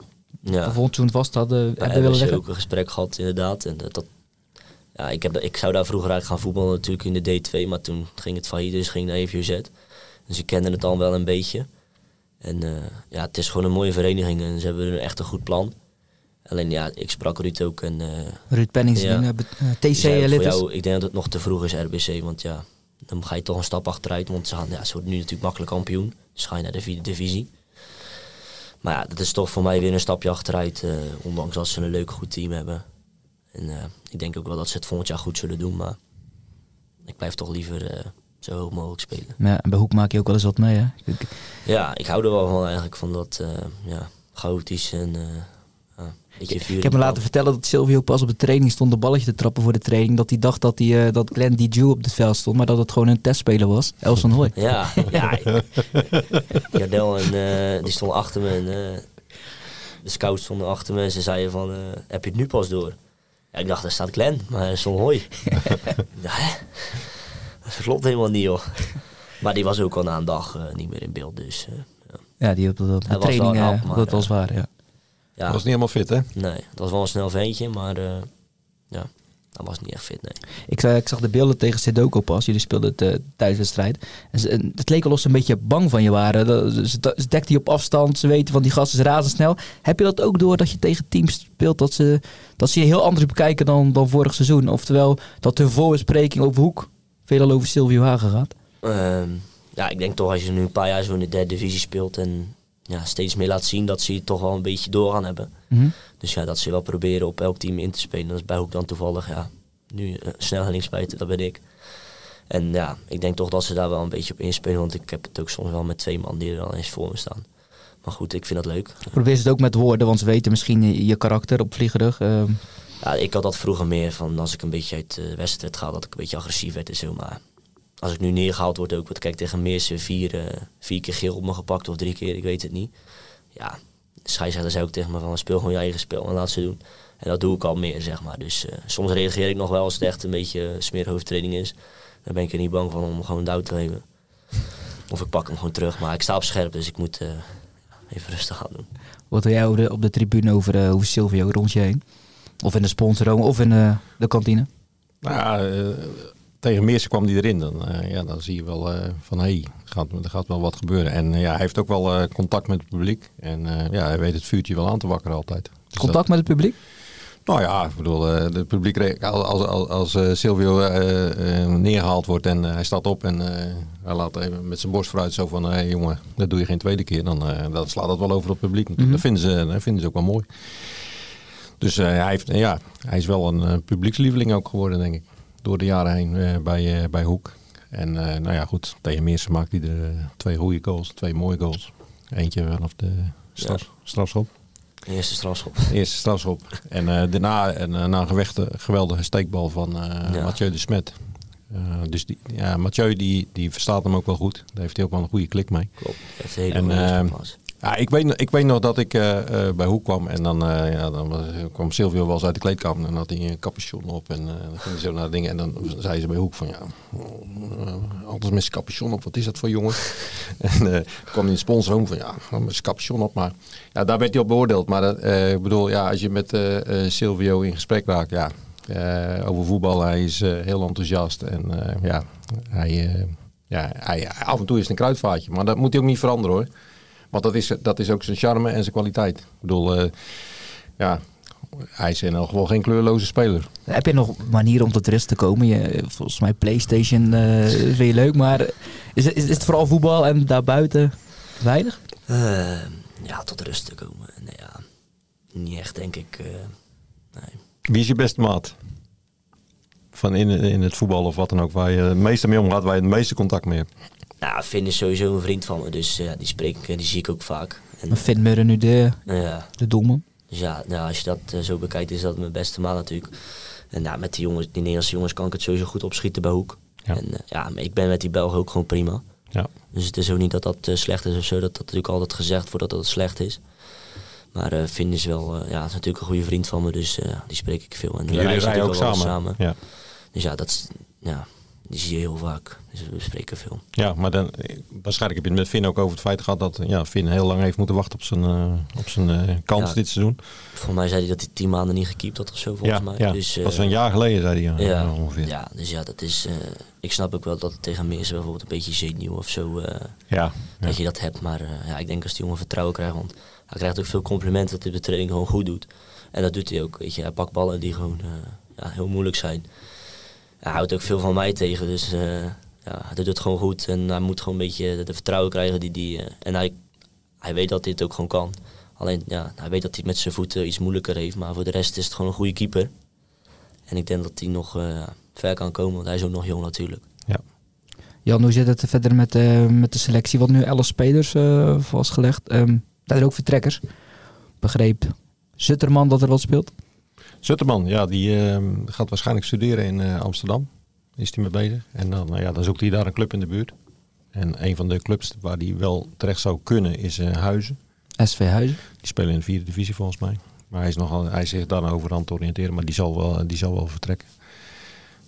Ja. volgend seizoen vast hadden, Ja, hebben willen leggen? ook een gesprek gehad inderdaad. En dat, dat, ja, ik, heb, ik zou daar vroeger uit gaan voetballen natuurlijk in de D2, maar toen ging het failliet, dus ging naar EVZ. Dus ik kende het al wel een beetje. En eh, ja, het is gewoon een mooie vereniging en ze hebben echt een goed plan. Alleen ja, ik sprak Ruud ook en eh, Ruud Pennings, Ja. uh, TC ik denk dat het nog te vroeg is RBC, want ja, dan ga je toch een stap achteruit. Want ze, gaan, ja, ze worden nu natuurlijk makkelijk kampioen, dus ga je naar de vierde divisie. Maar ja, dat is toch voor mij weer een stapje achteruit, eh, ondanks dat ze een leuk goed team hebben. En eh, ik denk ook wel dat ze het volgend jaar goed zullen doen, maar ik blijf toch liever eh, zo hoog mogelijk spelen. Ja, en bij Hoek maak je ook wel eens wat mee, hè? Ja, ik hou er wel van eigenlijk van dat ja, chaotisch en vuur. Ik heb me laten vertellen dat Silvio pas op de training stond een balletje te trappen voor de training. Dat hij dacht dat, hij, eh, dat Glenn op het veld stond, maar dat het gewoon een testspeler was. Els van Hooy. Ja, ja. Jardel en eh, die stonden achter me en eh, de scouts stonden achter me en ze zeiden van, heb je het nu pas door? Ja, ik dacht, daar staat Glenn, maar stond hooi. ja? Dat klopt helemaal niet, joh. Maar die was ook al na een dag niet meer in beeld, dus ja. Ja, die op de, op de was training, hap, maar, dat was waar, ja. Ja. was niet helemaal fit, hè? Nee, dat was wel een snel ventje, maar eh, ja, dat was niet echt fit, nee. Ik, zag- ik zag de beelden tegen Sedoko pas. Jullie speelden het uh, thuiswedstrijd. En ze- en het leek al of ze een beetje bang van je waren. Dat- Ze, ze dekten je op afstand. Ze weten van die gasten is razendsnel. Heb je dat ook door dat je tegen teams speelt dat ze, dat ze je heel anders bekijken dan, dan vorig seizoen? Oftewel dat hun voorbespreking over Hoek veelal over Silvio Hagen gaat. Ehm, ja, ik denk toch als je nu een paar jaar zo in de derde divisie speelt en ja, steeds meer laat zien dat ze je toch wel een beetje door gaan hebben. Mhm. Dus ja, dat ze wel proberen op elk team in te spelen. Dat is bij Hoek dan toevallig, ja, nu uh, snelheidsbuiten, dat ben ik. En ja, ik denk toch dat ze daar wel een beetje op inspelen, want ik heb het ook soms wel met twee man die er dan eens voor me staan. Maar goed, ik vind dat leuk. Probeer ze het ook met woorden, want ze weten misschien je, karakter op vliegerig. ehm. Ja, ik had dat vroeger meer van als ik een beetje uit de wedstrijd ga, dat ik een beetje agressief werd en zo. Maar als ik nu neergehaald word ook, want kijk tegen Meersen vier, uh, vier keer geel op me gepakt of drie keer, ik weet het niet. Ja, de scheidsrechter zei ook tegen me van speel gewoon je eigen spel en laat ze doen. En dat doe ik al meer, zeg maar. Dus uh, soms reageer ik nog wel als het echt een beetje smeerhoofdtraining is. Dan ben ik er niet bang van om gewoon duw te geven. Of ik pak hem gewoon terug, maar ik sta op scherp, dus ik moet uh, even rustig aan doen. Wat wil jij op de, op de tribune over, uh, over Silvio rond je heen? Of in de sponsorroom of in uh, de kantine? Nou ja, uh, tegen Meersen kwam hij erin. Dan, uh, ja, dan zie je wel uh, van hé, hey, gaat, er gaat wel wat gebeuren. En ja, hij heeft ook wel contact met het publiek. En ja, hij weet het vuurtje wel aan te wakkeren altijd. Dus contact dat, met het publiek? Nou ja, ik bedoel, het publiek, als, als, als uh, Silvio uh, uh, neergehaald wordt en hij staat op en hij laat even met zijn borst vooruit zo van, hé hey, jongen, dat doe je geen tweede keer, dan, dan slaat dat wel over op het publiek. Mm -hmm. dat, vinden ze, dat vinden ze ook wel mooi. Dus hij, heeft, ja, hij is wel een publiekslieveling ook geworden, denk ik, door de jaren heen bij, bij Hoek. En nou ja, goed, tegen Meersen maakt hij er twee goede goals, twee mooie goals. Eentje vanaf de straf, ja. strafschop. Eerste strafschop. Eerste strafschop. En uh, daarna een, uh, na een geweldige steekbal van uh, ja. Mathieu de Smet. dus die, ja, Mathieu die, die verstaat hem ook wel goed. Daar heeft hij ook wel een goede klik mee. Klopt. Heeft hele en, ja, ik, weet, ik weet nog dat ik bij Hoek kwam en dan, ja, dan kwam Silvio wel eens uit de kleedkamer en had hij een capuchon op en dan ging hij zo naar dingen en dan zei ze bij Hoek van ja, altijd met zijn capuchon op, wat is dat voor jongen? en kwam in sponsor home van ja, met zijn capuchon op, maar ja, daar werd hij op beoordeeld. Maar dat, ik bedoel, ja, als je met Silvio in gesprek raakt, ja, over voetbal, hij is heel enthousiast en ja, hij, ja hij, af en toe is het een kruidvaatje, maar dat moet hij ook niet veranderen hoor. Want dat is, dat is ook zijn charme en zijn kwaliteit. Ik bedoel, ja, hij is in elk geval geen kleurloze speler. Heb je nog manieren om tot rust te komen? Je, volgens mij PlayStation uh, vind je leuk, maar is, is, is het vooral voetbal en daarbuiten weinig? Uh, ja, tot rust te komen. Nee, ja, niet echt, denk ik. Uh, nee. Wie is je beste maat? Van in, in het voetbal of wat dan ook, waar je het meeste mee omgaat, waar je het meeste contact mee hebt? Nou, Finn is sowieso een vriend van me, dus ja, die spreek ik, die zie ik ook vaak. En, Finn Murren nu de, ja. de doelman? Dus ja, nou, als je dat uh, zo bekijkt, is dat mijn beste maat natuurlijk. En nou, met die, jongens, die Nederlandse jongens kan ik het sowieso goed opschieten bij Hoek. Ja. En uh, ja, maar ik ben met die Belgen ook gewoon prima. Ja. Dus het is ook niet dat dat uh, slecht is of zo. Dat dat natuurlijk altijd gezegd wordt dat dat slecht is. Maar uh, Finn is wel, ja, is natuurlijk een goede vriend van me, dus die spreek ik veel. En Jullie rijden ook samen. samen. Ja. Dus ja, dat is, ja, die zie je heel vaak. Dus we bespreken veel. Ja, maar dan, waarschijnlijk heb je het met Finn ook over het feit gehad dat ja, Finn heel lang heeft moeten wachten op zijn, eh, op zijn eh, kans Ja. dit seizoen. Volgens mij zei hij dat hij tien maanden niet gekiept had of zo, volgens ja, mij. ja. Dus, dat is eh, een jaar geleden, zei hij ja, ongeveer. ja, dus ja, dat is. ik snap ook wel dat het tegen Meers bijvoorbeeld een beetje zenuw of zo. Ja. Dat je dat hebt. Maar ja, ik denk als die jongen vertrouwen krijgt. Want hij krijgt ook veel complimenten dat hij de training gewoon goed doet. En dat doet hij ook. Weet je, hij pakt ballen die gewoon ja, heel moeilijk zijn. Hij houdt ook veel van mij tegen. Dus eh, ja, hij doet het gewoon goed. En hij moet gewoon een beetje de, vertrouwen krijgen die die. eh, en hij, hij weet dat het ook gewoon kan. Alleen ja, hij weet dat hij met zijn voeten iets moeilijker heeft. Maar voor de rest is het gewoon een goede keeper. En ik denk dat hij nog eh, ver kan komen. Want hij is ook nog jong natuurlijk. Jan, hoe zit het verder met, eh, met de selectie? Want nu 11 spelers eh, vastgelegd. Zijn er ook vertrekkers? Begreep Zutterman dat er wat speelt? Zutterman, ja, die eh, gaat waarschijnlijk studeren in eh, Amsterdam. Is hij mee bezig. En dan, nou ja, dan zoekt hij daar een club in de buurt. En een van de clubs waar hij wel terecht zou kunnen is eh, Huizen. SV Huizen. Die spelen in de vierde divisie volgens mij. Maar hij is, nogal, hij is zich daar nou over aan het oriënteren. Maar die zal wel, die zal wel vertrekken.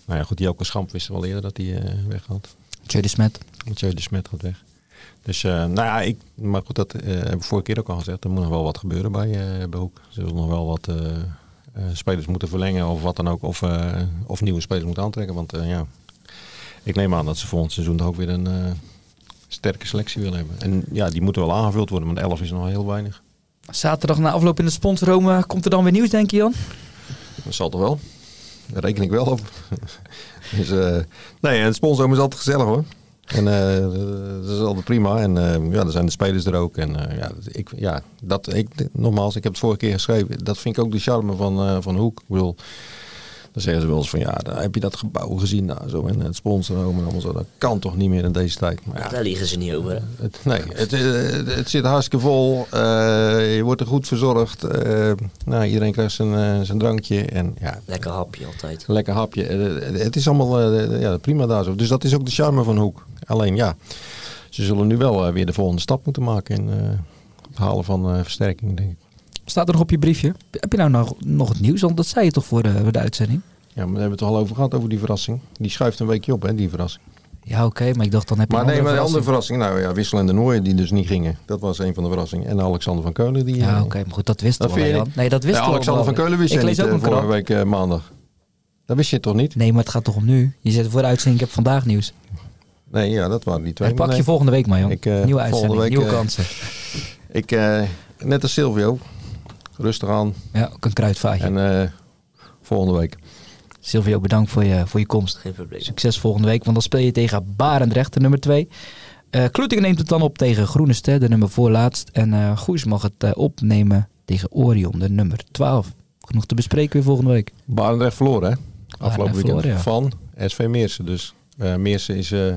Nou ja, goed, die Elke Schamp wist wel eerder dat hij eh weggaat. Tjeu de Smet. Mathieu de Smet gaat weg. Dus, eh, nou ja, ik, maar goed, dat eh, heb ik vorige keer ook al gezegd. Er moet nog wel wat gebeuren bij, eh bij Hoek. Ze zullen nog wel wat eh, eh, spelers moeten verlengen of wat dan ook. Of, eh, of nieuwe spelers moeten aantrekken. Want eh, ja, ik neem aan dat ze volgend seizoen toch ook weer een eh, sterke selectie willen hebben. En ja, die moeten wel aangevuld worden, want 11 is nog heel weinig. Zaterdag na afloop in de sponsorome komt er dan weer nieuws, denk je Jan? Dat zal toch wel? Daar reken ik wel op. dus, eh, nee, en het is altijd gezellig hoor. En eh, dat is altijd prima. En eh, ja, er zijn de spelers er ook. En eh, ja, ik, ja, dat, ik, nogmaals, ik heb het vorige keer geschreven. Dat vind ik ook de charme van, van Hoek. Ik bedoel, dan zeggen ze wel eens van ja, daar heb je dat gebouw gezien daar zo. En het sponsorum en allemaal zo. Dat kan toch niet meer in deze tijd. Maar ja, Daar liegen ze niet over. hè. het, nee, het, het zit hartstikke vol. Je wordt er goed verzorgd. Nou, iedereen krijgt zijn, zijn drankje. En ja, Lekker hapje altijd. Lekker hapje. Het is allemaal ja, prima daar zo. Dus dat is ook de charme van Hoek. Alleen ja, ze zullen nu wel eh, weer de volgende stap moeten maken in eh, het halen van eh, versterking, denk ik. Staat er nog op je briefje? Heb je nou nog, nog het nieuws? Want dat zei je toch voor de, voor de uitzending? Ja, maar daar hebben we het al over gehad, over die verrassing. Die schuift een weekje op, hè, die verrassing. Ja, oké, maar ik dacht dan heb je Maar een nee, maar andere de andere verrassing. nou ja, Wissel en de die dus niet gingen. Dat was een van de verrassingen. En Alexander van Keulen die... Ja, oké, maar goed, dat wist Dat wel, je niet? Nee, dat wist ja, Alexander wel. van Keulen wist Ik je lees niet ook een vorige week maandag. Dat wist je toch niet? Nee, maar het gaat toch om nu? Je zet voor de uitzending, ik heb vandaag nieuws. Nee, ja, dat waren die twee. Ik pak je nee. volgende week maar, Jan. Ik, eh, Nieuwe uitzending, week, nieuwe eh, kansen. Ik, eh, net als Silvio, rustig aan. Ja, ook een kruidvaatje. En eh, volgende week. Silvio, bedankt voor je, voor je komst. Geen probleem. Succes volgende week, want dan speel je tegen Barendrecht, de nummer 2. Eh Kloetingen neemt het dan op tegen Groene Ster, de nummer voorlaatst. En eh Goes mag het opnemen tegen Orion, de nummer 12. Genoeg te bespreken weer volgende week. Barendrecht verloren, hè? Afgelopen weekend verloren, ja. van SV Meersen. Dus eh Meersen is eh,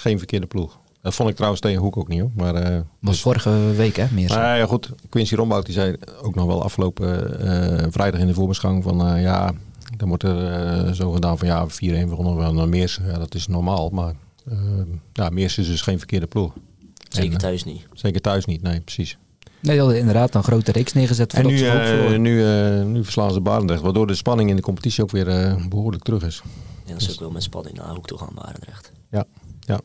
geen verkeerde ploeg. Dat vond ik trouwens tegen Hoek ook niet, hoor. Maar, eh, was dus- vorige week, hè? Meer zo. Maar ja, goed. Quincy Rombout die zei ook nog wel afgelopen eh, vrijdag in de voorbeschouwing van... eh, ja, dan wordt er eh, zo gedaan van ja, 4-1 begonnen we naar Meersen. Ja, dat is normaal, maar ja, Meersen is dus geen verkeerde ploeg. Zeker En, thuis niet. Zeker thuis niet, nee, precies. Nee, die hadden inderdaad een grote reeks neergezet En voordat nu, ze ook eh, verloren. nu, eh, nu verslaan ze Barendrecht, waardoor de spanning in de competitie ook weer eh, behoorlijk terug is. Ja, dat is ook wel met spanning naar Hoek toe gaan, Barendrecht. Ja, ja.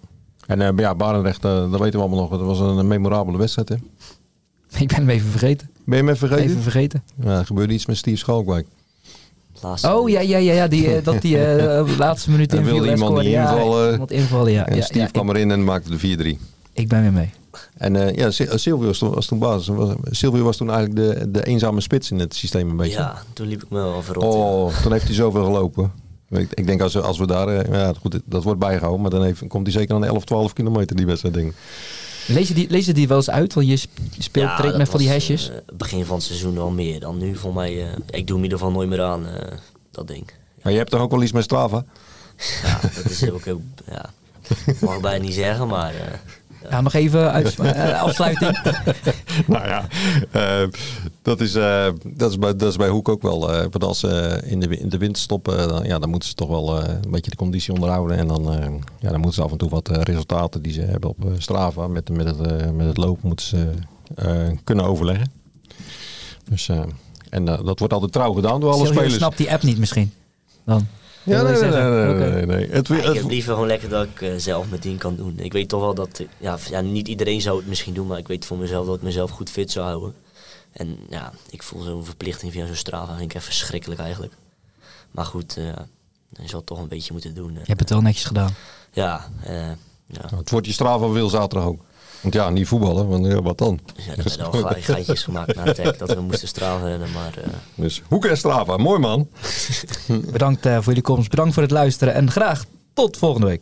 En eh, ja, Barendrecht, eh, dat weten we allemaal nog. Dat was een memorabele wedstrijd, hè? Ik ben hem even vergeten. Ben je hem even vergeten? Even vergeten. Ja, er gebeurde iets met Steve Schalkwijk. Laatste Oh ja, ja, ja, ja die, eh, dat die de laatste minuut En inviel. wilde iemand scoorde. niet Ja, invallen. iemand invallen, ja. En ja, Steve ja, kwam erin en maakte de 4-3. ik, ik ben weer mee. En eh, ja, Sil- Silvio was toen, was toen basis. Was, Silvio was toen eigenlijk de, de eenzame spits in het systeem een beetje. Ja, toen liep ik me wel verrot. ja. Oh, toen heeft hij zoveel gelopen. Ik, ik denk als, we- als we daar, eh, ja goed, dat wordt bijgehouden, maar dan heeft, komt hij zeker aan de 11, 12 kilometer die wedstrijd ding. Lees je die, lees je die wel eens uit? Want je sp- je speelt Ja, met van die hesjes. eh, begin van het seizoen wel meer dan nu. Voor mij, eh, ik doe hem in ieder geval nooit meer aan, eh, dat ding. Maar je hebt toch ook wel iets met Strava? Ja, dat is ook heel, ja, mag ik bijna niet zeggen, maar eh, ja, nog even uit, eh, afsluiting. nou ja, eh, dat, is, eh, dat, is bij, dat is bij Hoek ook wel. want als ze in de, in de wind stoppen, dan, ja, dan moeten ze toch wel een beetje de conditie onderhouden. En dan, ja, dan moeten ze af en toe wat resultaten die ze hebben op Strava met, met, het, met het lopen moeten ze kunnen overleggen. Dus, en dat wordt altijd trouw gedaan door alle Silvio spelers. snapt die app niet misschien. Dan. Ja, nee, je nee, nee, nee, nee, nee. Het, Ja, ik het- heb liever gewoon lekker dat ik eh, zelf mijn ding kan doen. Ik weet toch wel dat, ja, ja, niet iedereen zou het misschien doen, maar ik weet voor mezelf dat ik mezelf goed fit zou houden. En ja, ik voel zo'n verplichting via zo'n Strava, vind ik echt verschrikkelijk eigenlijk. Maar goed, eh, je zal het toch een beetje moeten doen. Je eh. hebt het wel netjes gedaan. Ja, eh, ja. het wordt je Strava wil zaterdag ook. Want ja, niet voetballen, want ja, wat dan? Ja, er werden al gelijk geitjes gemaakt na het tech dat we moesten straven rennen, maar eh, Dus Hoek en Strava, mooi man. Bedankt eh, voor jullie komst. Bedankt voor het luisteren. En graag tot volgende week.